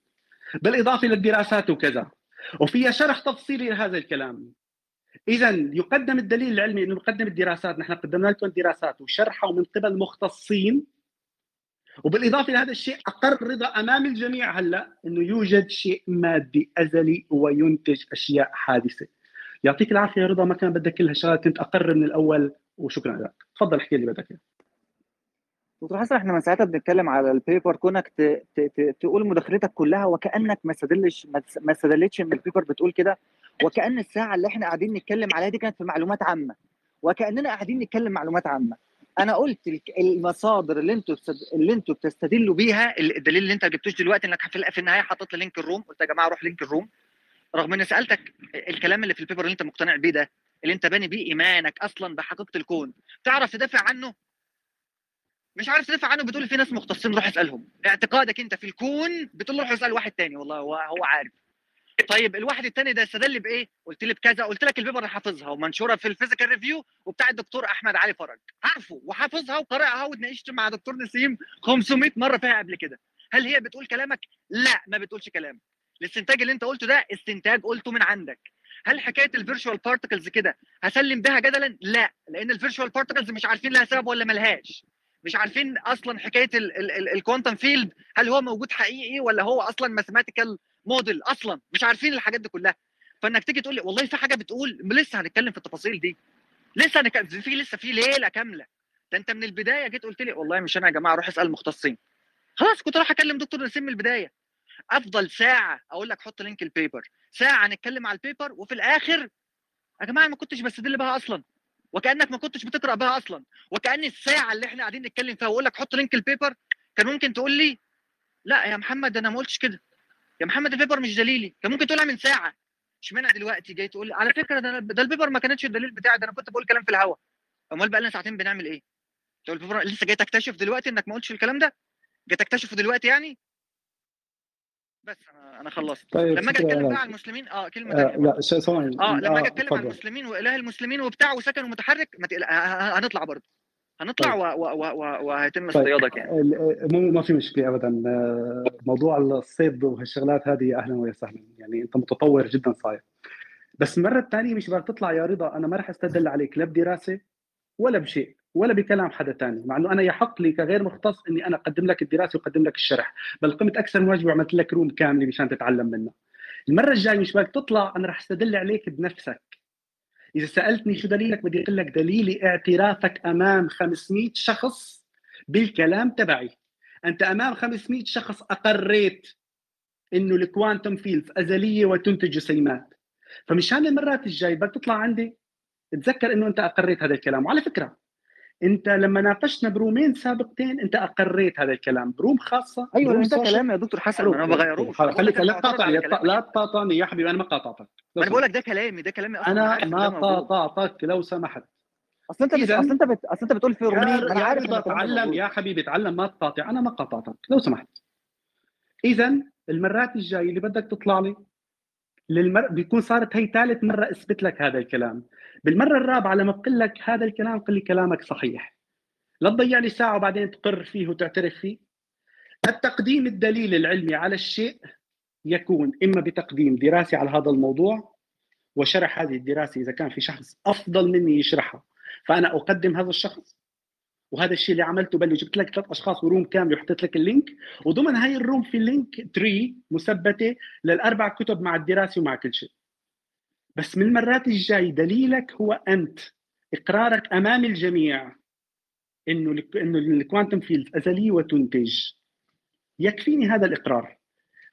بالإضافة للدراسات وكذا. وفيها شرح تفصيلي لهذا الكلام. اذا يقدم الدليل العلمي إنه يقدم الدراسات. نحن قدمنا لكم دراسات وشرحها من قبل مختصين. وبالإضافة لهذا الشيء أقر رضا أمام الجميع هلأ إنه يوجد شيء مادي أزلي وينتج أشياء حادثة. يعطيك العافية يا رضا ما كان بدك كل هالشغلات كنت أقر من الأول وشكرا لك. تفضل احكي لي بدك اياه دكتور حسن إحنا من ساعتها بنتكلم على ال paper كونك ت... ت... تقول مداخلتك كلها وكأنك ما استدلش ما استدلتش إن ال paper بتقول كده وكأن الساعة اللي إحنا قاعدين نتكلم عليها دي كانت في معلومات عامة وكأننا قاعدين نتكلم معلومات عامة. أنا قلت المصادر اللي أنتوا اللي أنتوا بتستدلوا بيها الدليل اللي أنت جبتوش دلوقتي إنك في النهاية حطيت لي link ال room قلت يا جماعة روح link ال room. رغم إني سألتك الكلام اللي في ال paper اللي أنت مقتنع بيه ده اللي أنت باني بيه إيمانك أصلا بحقيقة الكون تعرف تدافع عنه؟ مش عارف تدافع عنه بتقول في ناس مختصين روح اسألهم. اعتقادك أنت في الكون بتقول روح اسأل واحد تاني والله هو هو عارف. طيب الواحد التاني ده استدل بإيه؟ قلت لي بكذا قلت لك ال paper اللي حافظها ومنشورة في ال Physical Review وبتاع الدكتور أحمد علي فرج. عارفه وحافظها وقارئها واتناقشت مع دكتور نسيم 500 مرة فيها قبل كده. هل هي بتقول كلامك؟ لا ما بتقولش كلامك الاستنتاج اللي انت قلته ده استنتاج قلته من عندك. هل حكاية ال virtual particles كده هسلم بها جدلا؟ لا لأن ال virtual particles مش عارفين لها سبب ولا ملهاش. مش عارفين أصلا حكاية ال quantum field هل هو موجود حقيقي ولا هو أصلا mathematical model أصلا؟ مش عارفين الحاجات دي كلها. فإنك تيجي تقول لي والله في حاجة بتقول لسه هنتكلم في التفاصيل دي. لسه هنتكلم في لسه في ليلة كاملة. ده أنت من البداية جيت قلت لي والله مش أنا يا جماعة روح أسأل المختصين خلاص كنت راح أكلم دكتور نسيم من البداية. أفضل ساعة أقول لك حط link ال paper ساعة نتكلم على ال paper وفي الآخر يا جماعة ما كنتش بستدل بها أصلا. وكأنك ما كنتش بتقرأ بها أصلا. وكأن الساعة اللي إحنا قاعدين نتكلم فيها وأقول لك حط link ال paper كان ممكن تقول لي لا يا محمد أنا ما قلتش كده. يا محمد ال paper مش دليلي. كان ممكن تقولها من ساعة. اشمعنى دلوقتي جاي تقول لي على فكرة ده, ده ال paper ما كانتش الدليل بتاعي ده أنا كنت بقول كلام في الهوا. أمال بقى لنا ساعتين بنعمل إيه؟ تقول ال paper لسه جاي تكتشف دلوقتي إنك ما قلتش الكلام ده؟ جاي تكتشفه دلوقتي يعني؟ بس أنا أنا خلصت. طيب لما أجي أتكلم. بقى على المسلمين آه كلمة آه لا ثواني آه لما أجي أتكلم عن. المسلمين واله المسلمين وبتاع وسكن ومتحرك ما تقلق هنطلع برضه. هنطلع طيب. وهيتم طيب اصطيادك يعني ال- مو ما في مشكلة ابدا. آه، موضوع الصيد وهالشغلات هذه أهلا وسهلا يعني أنت متطور جدا صاير. بس المرة الثانية مش بدك تطلع يا رضا أنا ما راح أستدل عليك لا بدراسه ولا بشيء. ولا بكلام حدا ثاني مع إنه أنا يحق لي كغير مختص إني أنا أقدم لك الدراسة وأقدم لك الشرح بل قمت أكثر من واجبي وعملت لك روم كاملة مشان تتعلم منها. المرة الجاية مش بدك تطلع أنا راح أستدل عليك بنفسك. إذا سألتني شو دليلك بدي أقول لك دليلي اعترافك أمام 500 شخص بالكلام تبعي. أنت أمام 500 شخص أقريت إنه ال quantum fields أزلية وتنتج جسيمات فمشان المرات الجاي بدك تطلع عندي تذكر إنه أنت أقريت هذا الكلام. وعلى فكرة انت لما ناقشنا برومين سابقتين انت اقريت هذا الكلام. ب room خاصة أيوه ب room ده. كلام يا دكتور حسن. أنا ما بغيروش. خليك لا أنا تقاطع معترض على كلامك. لا تقاطعني يا حبيبي أنا ما قاطعتك. أنا بقول لك ده كلامي ده كلامي أصلا. أنا ما. قاطعتك. لو سمحت. أصل أنت بت... أصل أنت بت... أصل أنت بتقول في رومين أنا يا عارف رضا إن الكلام ده تعلم موجود. يا حبيبي تعلم ما تقاطع. أنا ما قاطعتك. لو سمحت. اذا المرات الجاية اللي بدك تطلع لي للمر... بيكون صارت هي ثالث مرة اثبت لك هذا الكلام. بالمرة الرابعة لما بقول لك هذا الكلام قل لي كلامك صحيح. لا تضيع لي ساعة وبعدين تقر فيه وتعترف فيه. التقديم الدليل العلمي على الشيء يكون إما بتقديم دراسه على هذا الموضوع وشرح هذه الدراسة إذا كان في شخص أفضل مني يشرحها. فأنا أقدم هذا الشخص وهذا الشيء اللي عملته بلي جبت لك ثلاث أشخاص و room كامل وحطيت لك ال link. وضمن هاي ال room في ال link تري مثبتة للأربع كتب مع الدراسة ومع كل شيء. بس من المرات الجاي دليلك هو أنت. إقرارك أمام الجميع. إنه إنه ال quantum field أزلية وتنتج. يكفيني هذا الإقرار.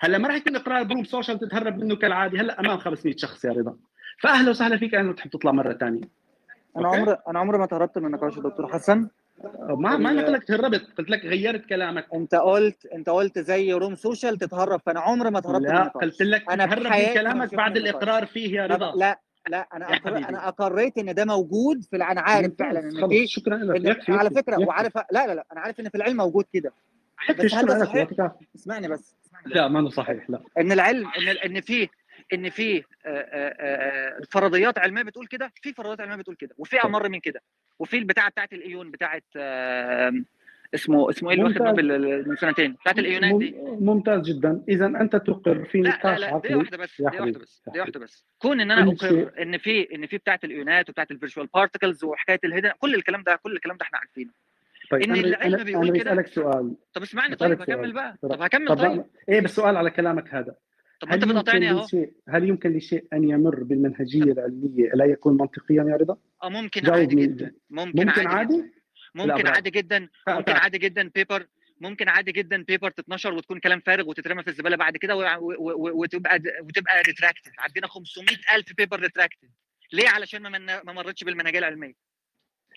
هلأ ما راح يكون إقرار ب room social تتهرب منه كالعادة. هلأ أمام 500 شخص يا رضا. فأهلا وسهلا فيك أنا بتحب تطلع مرة ثانية أنا عمري أنا عمري ما تهربت من نقاش الدكتور حسن. ما ما أنا قلت لك تهربت قلت لك غيرت كلامك. أنت قلت أنت قلت زي room social تتهرب فأنا عمري ما تهربت لا قلت لك أنا تهرب من كلامك بعد الإقرار فيه يا رضا. لا لا أنا أقر... أنا أقريت إن ده موجود في أنا عارف فعلا إن دي شكرا لك. إن... على فكرة يكفي. وعارف لا لا لا أنا عارف إن في العلم موجود كده. بس هل ده صحيح؟ اسمعني بس لا ما صحيح لا. إن العلم إن إن فيه إن في آه، آه، آه، فرضيات علمية بتقول كده في فرضيات علمية بتقول كده وفي أمر من كده وفي البتاعة بتاعة الإيون بتاعة اسمه اسمه إيه اللي واخد نوبل من سنتين؟ بتاعت الإيونات دي. ممتاز جدا. اذا أنت تقر في نقاش لا لا دي واحدة بس دي واحدة بس دي واحدة بس. كون إن أنا أقر إن في إن في بتاعت الإيونات وبتاعت ال virtual particles وحكاية ال hidden كل الكلام ده كل الكلام ده إحنا عارفينه. طيب إن العلم بيقول كده. أنا بسألك سؤال. طب اسمعني طيب هكمل بقى. طب هكمل طيب. إيه بس سؤال على كلامك هذا. طب أنت بتقاطعني أهو. هل يمكن لشيء أن يمر بالمنهجية العلمية لا يكون منطقيا يا رضا؟ آه ممكن عادي جدا. ممكن, ممكن عادي, عادي؟ ممكن عادي جدا. ممكن عادي جدا paper ممكن عادي جدا paper تتنشر وتكون كلام فارغ وتترمى في الزبالة بعد كده وتبقى وتبقى retracted عندنا 500000 paper retracted ليه؟ علشان ما ما مرتش بالمنهجيه العلمية.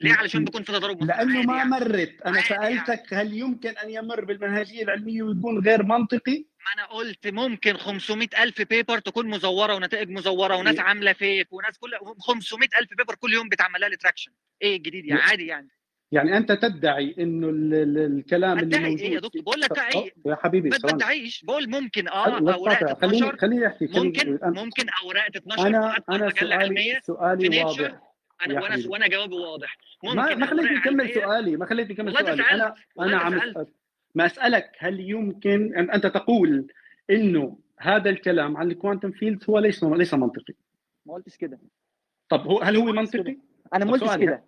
ليه؟ علشان بكون في تضارب لأنه ما يعني. مرت. أنا يعني. سألتك هل يمكن أن يمر بالمنهجية العلمية ويكون غير منطقي؟ أنا قلت ممكن 500 ألف paper تكون مزورة ونتائج مزورة وناس إيه. عاملة fake وناس كل 500 ألف paper كل يوم بتعمل لها retraction إيه الجديد يعني؟ عادي يعني. يعني أنت تدعي إنه ال ال الكلام اللي موجود إيه يا دكتور؟ بقول لك ادعي يا حبيبي ما تدعيش. بقول ممكن آه أوراق تتنشر خليني أحكي ممكن ممكن أوراق تتنشر أنا أنا سؤالي سؤالي واضح. أنا وأنا وأنا جوابي واضح. ممكن ما خليتني أكمل سؤالي ما خليتني أكمل سؤالي. أنا أنا عم ما أسألك هل يمكن أنت تقول إنه هذا الكلام عن ال quantum fields هو ليس ليس منطقي؟ ما قلتش كده. طب هو هل هو منطقي؟ أنا ما قلتش كده.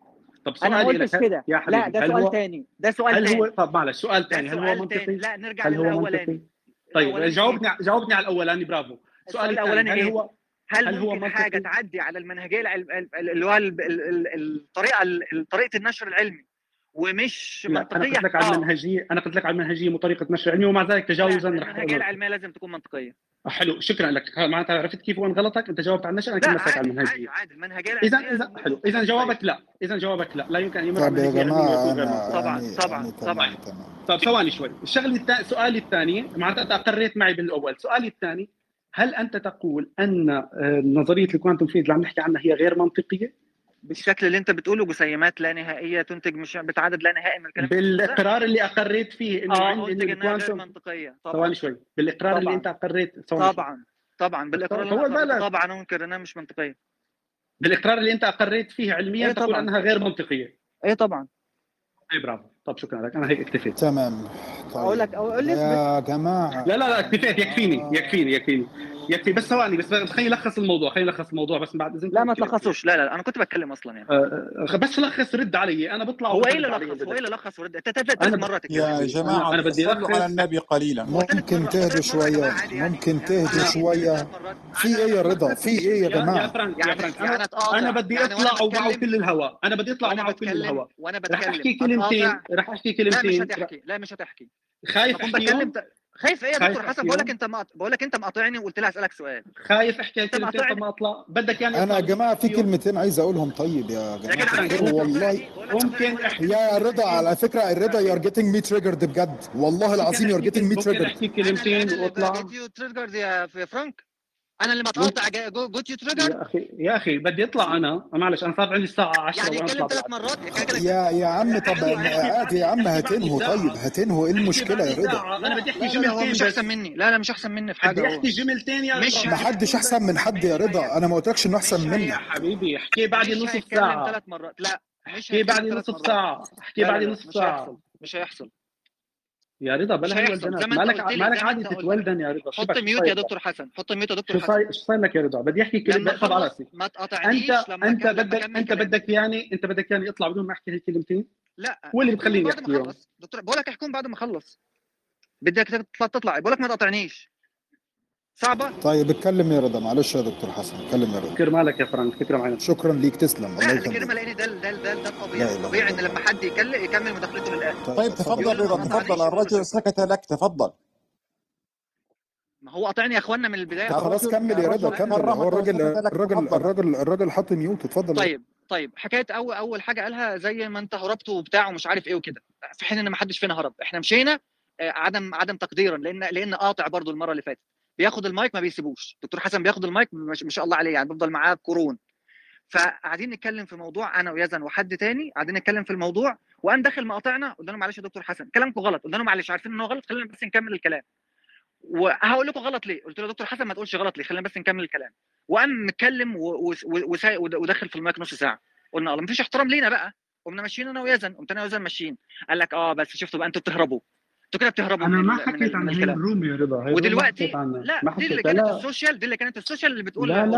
طب سؤال أنا قلتش كده. يا لا ده سؤال ثاني ده سؤال هل هو طب معلش سؤال ثاني هل هو منطقي؟ لا نرجع للأولاني. طيب جاوبني جاوبني على الأولاني برافو. السؤال الأولاني هل إيه؟ هو هل, هل هو حاجة تعدي على المنهجية اللي هو الطريقة طريقة النشر العلمي؟ ومش منطقيه أنا قلت لك على المنهجية أنا قلت لك على المنهجية وطريقه نشر علمي ومع ذلك تجاوزا رح المنهجية العلمية لازم تكون منطقية. آه، حلو شكرا لك. معناتها عرفت كيف وين غلطك؟ أنت جاوبت على النشر أنا كملتك على المنهجية. عادي المنهجية اذا اذا حلو إذا جوابك لا إذا جوابك لا لا يمكن أن يمر طيب طبعا طبعا طبعا. طب ثواني شوي. الشغلة الثانية سؤالي الثاني معناتها أنت أقريت معي بالأول. سؤالي الثاني هل أنت تقول أن آه، نظرية ال quantum field اللي عم نحكي عنها هي غير منطقية؟ بالشكل اللي انت بتقوله جسيمات لا نهائية تنتج مش بتعدد لا نهائي من الكلام بالإقرار اللي أقريت فيه انه آه عندي انه ال quantum منطقية. طبعا. ثواني شوي. بالإقرار طبعاً. اللي أنت اقريت طبعا. طبعا, طبعاً. بالإقرار طبعًا. اللي طبعا انكر إنها مش منطقية. بالإقرار اللي أنت أقريت فيه علميا إيه تقول إنها غير منطقية. إيه طبعا. اي برافو. طب شكرا لك. أنا هيك اكتفيت. تمام. طيب. أقول لك أقول لك يا جماعة. لا لا لا اكتفيت. يكفيني يكفيني يكفيني. يكفي بس ثواني بس خليني ألخص الموضوع خليني ألخص الموضوع بس بعد اذنك لا ما تلخصوش. لا لا أنا كنت بتكلم أصلا يعني. آه بس لخص رد علي أنا بطلع هو إيه اللي لخص؟ هو إيه اللي لخص ورد؟ انت ثلاث مرات يا جماعة أنا بدي ألخص. على النبي قليلا. ممكن تهدوا شوية. ممكن تهدوا شوية. في إيه يا رضا؟ في إيه يا جماعة يا فرانك يا فرانك يعني يعني أنا بدي أطلع ومعه كل الهواء أنا بدي أطلع ومعه كل الهواء وأنا بتكلم رح أحكي كلمتين رح أحكي كلمتين. لا مش هتحكي. لا مش هتحكي. خايف أحكيهم؟ خايف إيه يا دكتور حسن؟ بقول لك. أنت ما بقول لك أنت مقاطعني وقلت لها أسألك سؤال. خايف أحكي كلمتين ما أطلع. بدك يعني أنا يا جماعة في كلمتين عايز أقولهم. طيب يا جماعة والله ممكن يا رضا على فكرة الرضا you are getting me triggered بجد. والله العظيم you are getting me triggered أحكي كلمتين وأطلع. يا فرانك. أنا اللي بتقاطع got you trigger يا أخي يا أخي بدي اطلع أنا. معلش أنا صار عندي الساعة 10 يعني ثلاث مرات يا يا عم طب يعني عادي يا عم هتنهوا طيب هتنهوا إيه المشكلة يا رضا؟ أنا بدي أحكي جملتين مش أحسن مني. لا لا مش أحسن مني في حاجة بدي احكي جملتين يا مش ما حدش أحسن من حد يا رضا. أنا ما قلتلكش إنه أحسن مني. يا حبيبي. احكي بعد نص ساعه ثلاث مرات. لا احكي بعد نص ساعه احكي بعد نص ساعه مش هيحصل. يا رضا بلا هي والدنات مالك مالك عادي تتولدن يا رضا حط ميوت يا طيب. دكتور حسن حط ميوت يا دكتور طيب، حسن. شو صاير طيب لك يا رضا بدي احكي كلمة طب على راسي. ما تقاطعنيش أنت لما أنت بدك أنت بدك يعني أنت بدك يعني اطلع بدون ما أحكي هالكلمتين لا هو اللي بتخليني احكي دكتور بقول لك احكم بعد ما أخلص. بدك تطلع تطلع بقول لك ما تقاطعنيش. صعبة؟ طيب اتكلم يا رضا. معلش يا دكتور حسن اتكلم يا رضا. كرمالك مالك يا فرانك فكره معينه شكرا ليك. تسلم. الله يخليك. الكلمة لأن ده ده ده, الطبيعي الطبيعي إن لما حد يكلم يكمل مداخلته للآخر. طيب, طيب تفضل رضا. تفضل. الرجل سكت لك. تفضل. ما هو قاطعني يا إخوانا من البداية. خلاص كمل يا رضا كمل. هو الراجل الراجل الراجل الراجل حاط mute. اتفضل طيب طيب. حكاية اول أول حاجة قالها زي ما أنت هربت وبتاع ومش عارف إيه وكده. في حين إن ما حدش فينا هرب. إحنا مشينا آه، عدم عدم تقديرا لأن لأن قاطع برضو المرة اللي فاتت. بياخد المايك ما بيسيبوش. دكتور حسن بياخد المايك ما شاء الله عليه يعني بيفضل معاه قرون. فقاعدين نتكلم في موضوع أنا ويزن وحد تاني قاعدين نتكلم في الموضوع وقام داخل مقاطعنا قلنا له معلش يا دكتور حسن كلامكم غلط. قلنا له معلش عارفين إن هو غلط؟ خلينا بس نكمل الكلام. وهقول لكم غلط ليه؟ قلت له دكتور حسن ما تقولش غلط ليه؟ خلينا بس نكمل الكلام. وقام متكلم و- و- وسا- ود- ودخل في المايك نص ساعة. قلنا الله مفيش احترام لينا بقى. قمنا ماشيين أنا ويزن قمت أنا ويزن ماشيين. قال لك آه بس شفتوا بقى أنتوا بتهربوا. أنتوا كده بتهربوا أنا ما حكيت عن الكلام. ال room يا رضا ودلوقتي لا ما دي اللي كانت لا السوشيال دي اللي كانت ال social اللي بتقول لا لا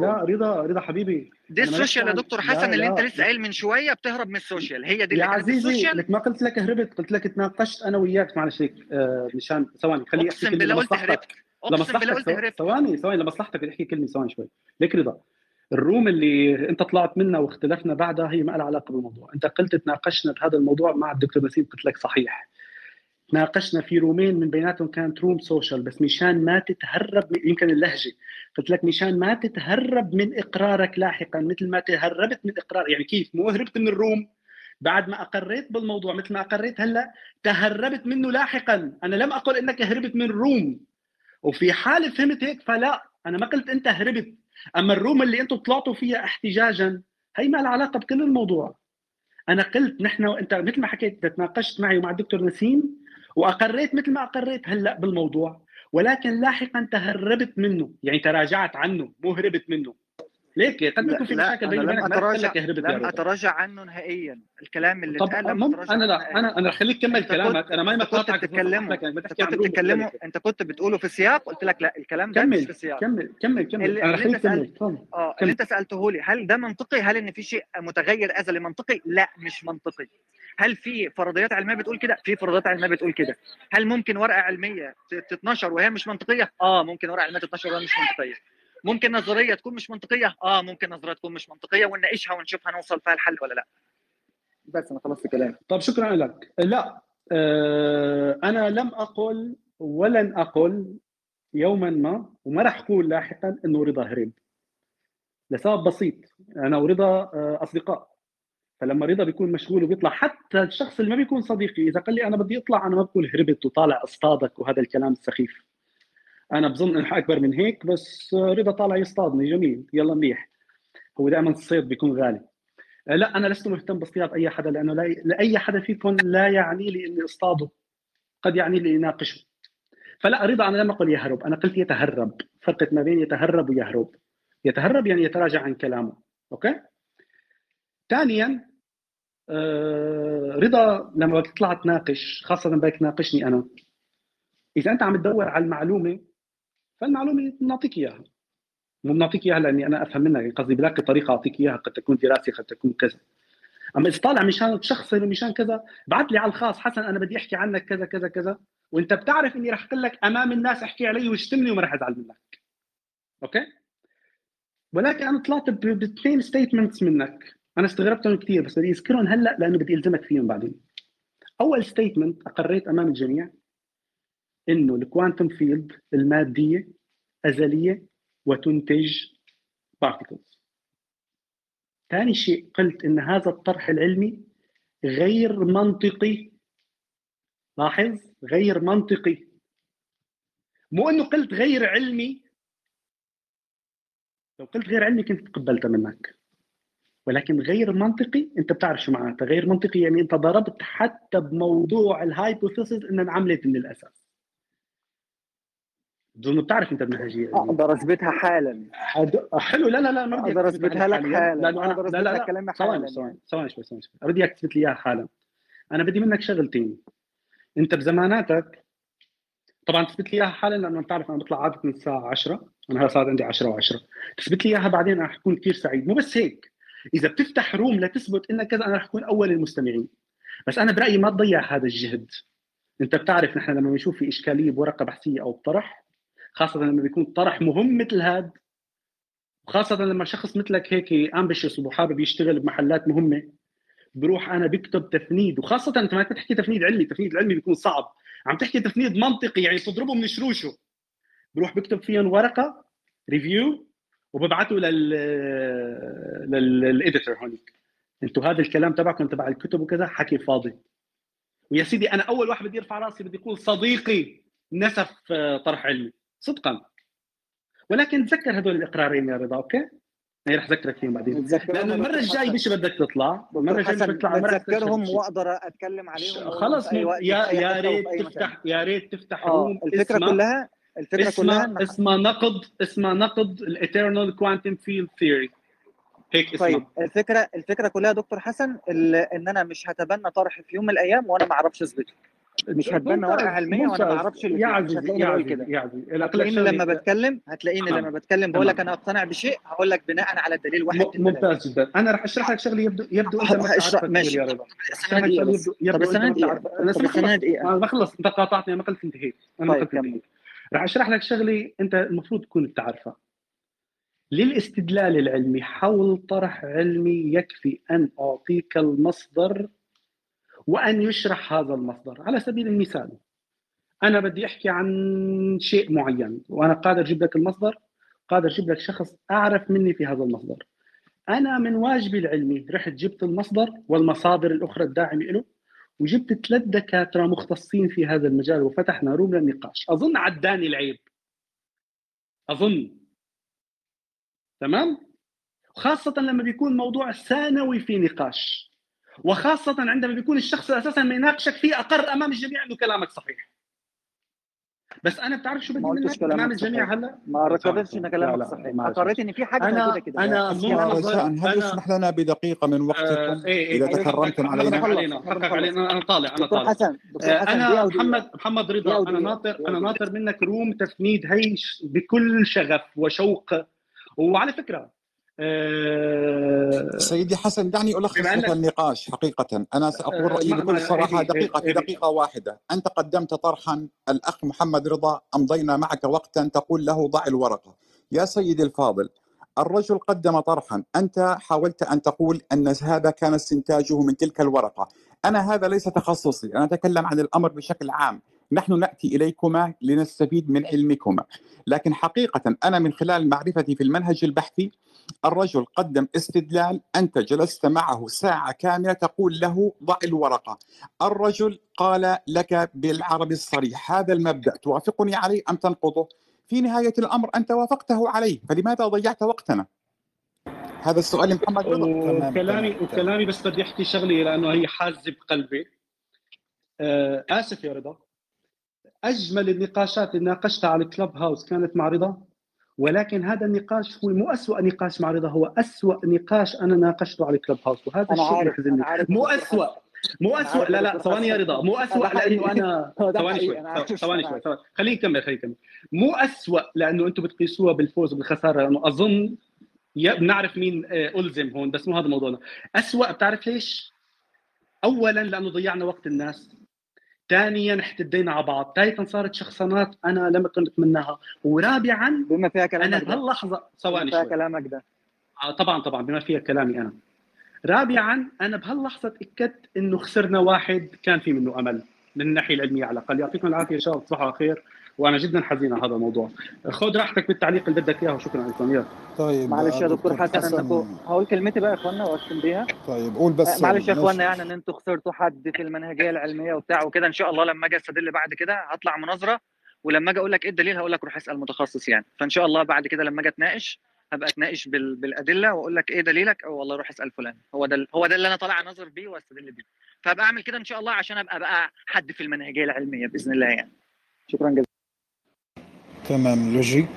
لا رضا رضا حبيبي. دي ال social يا دكتور حسن اللي أنت لسه قايل من شوية بتهرب من ال social. هي دي يا اللي كانت عزيزي ال social. لك ما قلت لك هربت قلت لك تناقشت أنا وياك معلش هيك آه مشان ثواني خليني أحكي أقسم كلمة بالله قلت لمصلحتك. هربت. أقسم بالله لمصلحتك قلت ثو- هربت. ثواني ثواني لمصلحتك. بدي أحكي كلمة ثواني شوي. ليك رضا ال room اللي أنت طلعت منها واختلفنا بعدها هي ما لها علاقة بالموضوع. أنت قلت تناقشنا بهذا الموضوع مع الدكتور نسيم قلت لك صحيح. ناقشنا في room ين من بيناتهم كانت room social بس مشان ما تتهرب يمكن اللهجة. قلت لك مشان ما تتهرب من إقرارك لاحقا مثل ما تهربت من إقرار. يعني كيف؟ مو هربت من ال room. بعد ما أقريت بالموضوع مثل ما أقريت هلأ تهربت منه لاحقا. أنا لم أقل إنك هربت من الروم وفي حال فهمت هيك فلا أنا ما قلت أنت هربت. أما الروم اللي أنتم طلعتوا فيها احتجاجا هي ما لها علاقة بكل الموضوع. أنا قلت نحن وانت مثل ما حكيت تناقشت معي ومع الدكتور نسيم وأقريت مثل ما أقريت هلأ بالموضوع. ولكن لاحقا تهربت منه. يعني تراجعت عنه مو هربت منه. ليك قد يكون في مشاكل بيني لم وبينك قلت أتراجع لم أتراجع عنه نهائيا. الكلام اللي طب اتقال لم مم أنا لا أنا أنا خليك كمل كلامك أنا ما أنت كنت أنت كنت مختلفه أنت كنت بتقوله في سياق قلت لك لا الكلام ده مش في السياق. كمل كمل كمل. أنا خليك كمل. آه اللي أنت سألته لي هل ده منطقي؟ هل إن في شيء متغير ازلي منطقي؟ لا مش منطقي. هل في فرضيات علمية بتقول كده؟ في فرضيات علمية بتقول كده. هل ممكن ورقة علمية تتنشر وهي مش منطقية؟ آه ممكن ورقة علمية تتنشر وهي مش منطقية. ممكن نظرية تكون مش منطقية؟ آه ممكن نظرية تكون مش منطقية ونناقشها ونشوف هنوصل فيها الحل ولا لا. بس أنا خلصت كلامي. طب شكرا لك. لا آه أنا لم أقل ولن أقل يوما ما وما راح أقول لاحقا إنه رضا هرب لسبب بسيط. أنا ورضا آه أصدقاء. فلما رضا بيكون مشغول وبيطلع حتى الشخص اللي ما بيكون صديقي إذا قال لي أنا بدي أطلع أنا ما بقول هربت وطالع أصطادك وهذا الكلام السخيف أنا بظن انه أكبر من هيك بس رضا طالع يصطادني جميل يلا منيح. هو دائما الصيد بيكون غالي. آه، لا أنا لست مهتم باصطياد أي حدا لأنه لا لأي حدا فيكم لا يعني لي إني أصطاده. قد يعني لي اناقشه فلا رضا أنا لم أقل يهرب. أنا قلت يتهرب. فرقت ما بين يتهرب ويهرب. يتهرب يعني يتراجع عن كلامه. أوكي؟ ثانيا آه رضا لما بتطلع تناقش خاصة بدك تناقشني أنا إذا أنت عم تدور على المعلومة فالمعلومة بنعطيك إياها. مو بنعطيك إياها لأني أنا أفهم يعني قصدي بلاقي طريقة أعطيك إياها. قد تكون دراسة قد تكون كذا. أما إذا طالع مشان تشخصني مشان كذا بعت لي على الخاص حسن أنا بدي أحكي عنك كذا كذا كذا. وأنت بتعرف إني رح أقول لك أمام الناس أحكي علي واشتمني وما رح أزعل منك. أوكي؟ ولكن أنا طلعت باثنين statements منك. أنا استغربتهم كثير بس بدي أذكرهم هلأ لأنه بدي ألزمك فيهم بعدين. أول statement أقريت أمام الجميع. إنه ال quantum field المادية أزلية وتنتج particles ثاني شيء قلت إن هذا الطرح العلمي غير منطقي. لاحظ؟ غير منطقي. مو إنه قلت غير علمي. لو قلت غير علمي كنت تقبلتها منك ولكن غير منطقي أنت بتعرف شو معناتها. غير منطقي يعني أنت ضربت حتى بموضوع الهايبوثيسز إنها انعملت من الأساس. بظن بتعرف أنت المنهجية أقدر أثبتها حالا. حد... حلو لا لا لا ما بدي أقدر أثبتها لك حالا. لأنه أنا لا لا لا. كلامي ثواني حالا. ثواني. ثواني شوي ثواني شوي بدي اياك تثبت لي إياها حالا. أنا بدي منك شغلتين. أنت بزماناتك طبعا تثبت لي إياها حالا لأنه بتعرف أنا بطلع عادة من الساعة 10 أنا هلا صار عندي 10 و10 تثبت لي إياها بعدين أنا رح أكون كثير سعيد. مو بس هيك. إذا بتفتح روم لتثبت إنك كذا أنا رح أكون أول المستمعين. بس أنا برأيي ما تضيع هذا الجهد. أنت بتعرف نحن لما بنشوف في إشكالية بورقة بحثية أو بطرح خاصة لما بيكون طرح مهم مثل هذا وخاصة لما شخص مثلك هيك امبيشس وحابب يشتغل بمحلات مهمة بروح أنا بكتب تفنيد وخاصة أنت ما تحكي تفنيد علمي، التفنيد العلمي بيكون صعب، عم تحكي تفنيد منطقي يعني تضربه من شروشه. بروح بكتب فيهم ورقة review وببعته لل لل editor هونيك. أنتوا هذا الكلام تبعكم تبع الكتب وكذا حكي فاضي. ويا سيدي أنا أول واحد بدي ارفع رأسي بدي أقول صديقي نسف آه، طرح علمي. صدقا. ولكن تذكر هدول الإقرارين يا رضا أوكي؟ هي رح أذكرك فيهم بعدين. لأنه المرة دكتور الجاي حسن. مش بدك تطلع المرة دكتور الجاي مش حسن بدك تطلع المرة رح تكتشف نتذكرهم شيء. وأقدر أتكلم عليهم وقت يا يا ريت تفتح يا ريت تفتح room الفكرة كلها الفكرة كلها اسمها ان اسمها نقد اسمها نقد ال eternal quantum field theory هيك اسمها طيب الفكرة الفكرة كلها دكتور حسن إن أنا مش هتبنى طرح في يوم من الأيام وأنا ما أعرفش أثبته. مش هتبنى ورقة علمية وأنا ما. أعرفش يا عزيزي يا عزيزي يا هتلاقيني لما بتكلم هتلاقيني. لما بتكلم بقول لك أنا أقتنع بشيء هقول لك بناء على دليل واحد ممتاز جدا. أنا رح أشرح لك شغلة يبدو يبدو أنت ما أشرح. ماشي. استنى دقيقه طب استنى دقيقه أنا طب استنى دقيقه ما خلص أنت قاطعتني ما قلت انتهيت. أنا ما طيب قلت انتهيت. رح أشرح لك شغلة أنت المفروض تكون بتعرفها. للاستدلال العلمي حول طرح علمي يكفي أن أعطيك المصدر وأن يشرح هذا المصدر. على سبيل المثال أنا بدي أحكي عن شيء معين وأنا قادر أجيب لك المصدر قادر أجيب لك شخص أعرف مني في هذا المصدر. أنا من واجبي العلمي رحت جبت المصدر والمصادر الأخرى الداعمة له وجبت ثلاث دكاترة مختصين في هذا المجال وفتحنا روم للنقاش. أظن عداني العيب. أظن. تمام؟ خاصة لما بيكون موضوع ثانوي في نقاش. وخاصة عندما بيكون الشخص أساسا ما يناقشك فيه أقر أمام الجميع أنه كلامك صحيح. بس أنا بتعرف شو بدي منك؟ امام كلامك الجميع صحيح. هلأ؟ ما ركبتش إن كلامك لا صحيح. أقريت إن في حاجة أنا كده. أنا رجاء هل أنا يسمح لنا بدقيقة من آه وقتكم إيه إيه إذا حقك تكرمتم حقك علينا. حقك علينا أنا طالع أنا دكتور طالع. حسن دكتور آه، حسن أنا محمد محمد رضا أنا ناطر أنا ناطر منك روم تفنيد هي بكل شغف وشوق. وعلى فكرة آه، سيدي حسن دعني ألخص بما لك النقاش حقيقة. أنا سأقول آه، رأيي ما بكل ايدي دقيقة في ايدي دقيقة واحدة. أنت قدمت طرحا الأخ محمد رضا أمضينا معك وقتا تقول له ضع الورقة. يا سيدي الفاضل الرجل قدم طرحا. أنت حاولت أن تقول أن هذا كان استنتاجه من تلك الورقة. أنا هذا ليس تخصصي. أنا أتكلم عن الأمر بشكل عام. نحن نأتي إليكما لنستفيد من علمكما. لكن حقيقة أنا من خلال معرفتي في المنهج البحثي الرجل قدم استدلال أنت جلست معه ساعة كاملة تقول له ضع الورقة. الرجل قال لك بالعربي الصريح هذا المبدأ توافقني عليه أم تنقضه؟ في نهاية الأمر أنت وافقته عليه فلماذا ضيعت وقتنا؟ هذا السؤال لمحمد رضا تمام وكلامي وكلامي بس بدي أحكي شغلة لأنه هي حازة بقلبي. آه، آسف يا رضا. أجمل النقاشات اللي ناقشتها على الكلب هاوس كانت مع رضا؟ ولكن هذا النقاش هو مو أسوأ نقاش مع رضا هو أسوأ نقاش أنا ناقشته على الكلب هاوس وهذا الشيء عارف يحزنني. مو أسوأ مو أسوأ لا لا ثواني يا رضا مو أسوأ لأنه حقيقي أنا هو ده ثواني شوي ثواني شوي خليني اكمل خليني اكمل مو أسوأ لأنه أنتم بتقيسوها بالفوز وبالخسارة لأنه أظن يا بنعرف مين آه، ألزم هون بس مو هذا موضوعنا. أسوأ بتعرف ليش؟ اولا لأنه ضيعنا وقت الناس. ثانيا احتدينا على بعض. ثالثا صارت شخصنات أنا لم أكن أتمناها. ورابعا بما فيها أنا كلامك ده بهاللحظه بما ثواني فيها شوي. كلامك ده آه طبعا طبعا بما فيها كلامي أنا. رابعا أنا بهاللحظة تأكدت إنه خسرنا واحد كان في منه أمل من الناحية العلمية على الأقل. يعطيكم العافية يا شباب تصبحوا على خير. وأنا جدا حزين على هذا الموضوع. خذ راحتك بالتعليق اللي بدك اياه وشكرا لكم يلا طيب معلش يا دكتور حسن انكم هقول كلمتي بقى يا اخوانا واختم بيها. طيب قول بس معلش يا اخوانا يعني ان أنتوا خسرتوا حد في المنهجية العلمية وبتاع وكده إن شاء الله لما أجي أستدل بعد كده هطلع مناظرة ولما أجي أقول لك إيه الدليل هقول لك روح اسأل متخصص يعني. فإن شاء الله بعد كده لما أجي أتناقش هبقى أتناقش بال... بالأدلة وأقول لك إيه دليلك أو والله روح اسأل فلان. هو ده هو ده اللي أنا طالع أناظر بيه وأستدل بيه. فهبقى أعمل كده إن شاء الله عشان أبقى بقى حد في المنهجية العلمية بإذن الله يعني. شكرا جزيلا. تمام لوجيك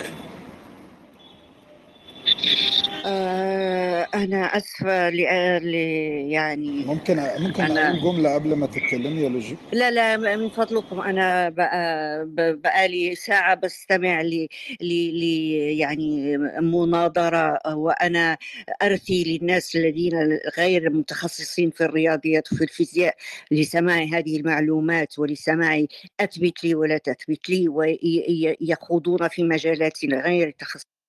آه أنا أسفة ل يعني ممكن ممكن أنا أقول جملة قبل ما تتكلم يا لوجيك لا لا من فضلكم. أنا بقى بقالي ساعة بستمع ل ل ل يعني مناظرة وأنا أرثي للناس الذين غير متخصصين في الرياضيات وفي الفيزياء لسماع هذه المعلومات ولسماع أثبت لي ولا تثبت لي ويخوضون في مجالات غير تخصص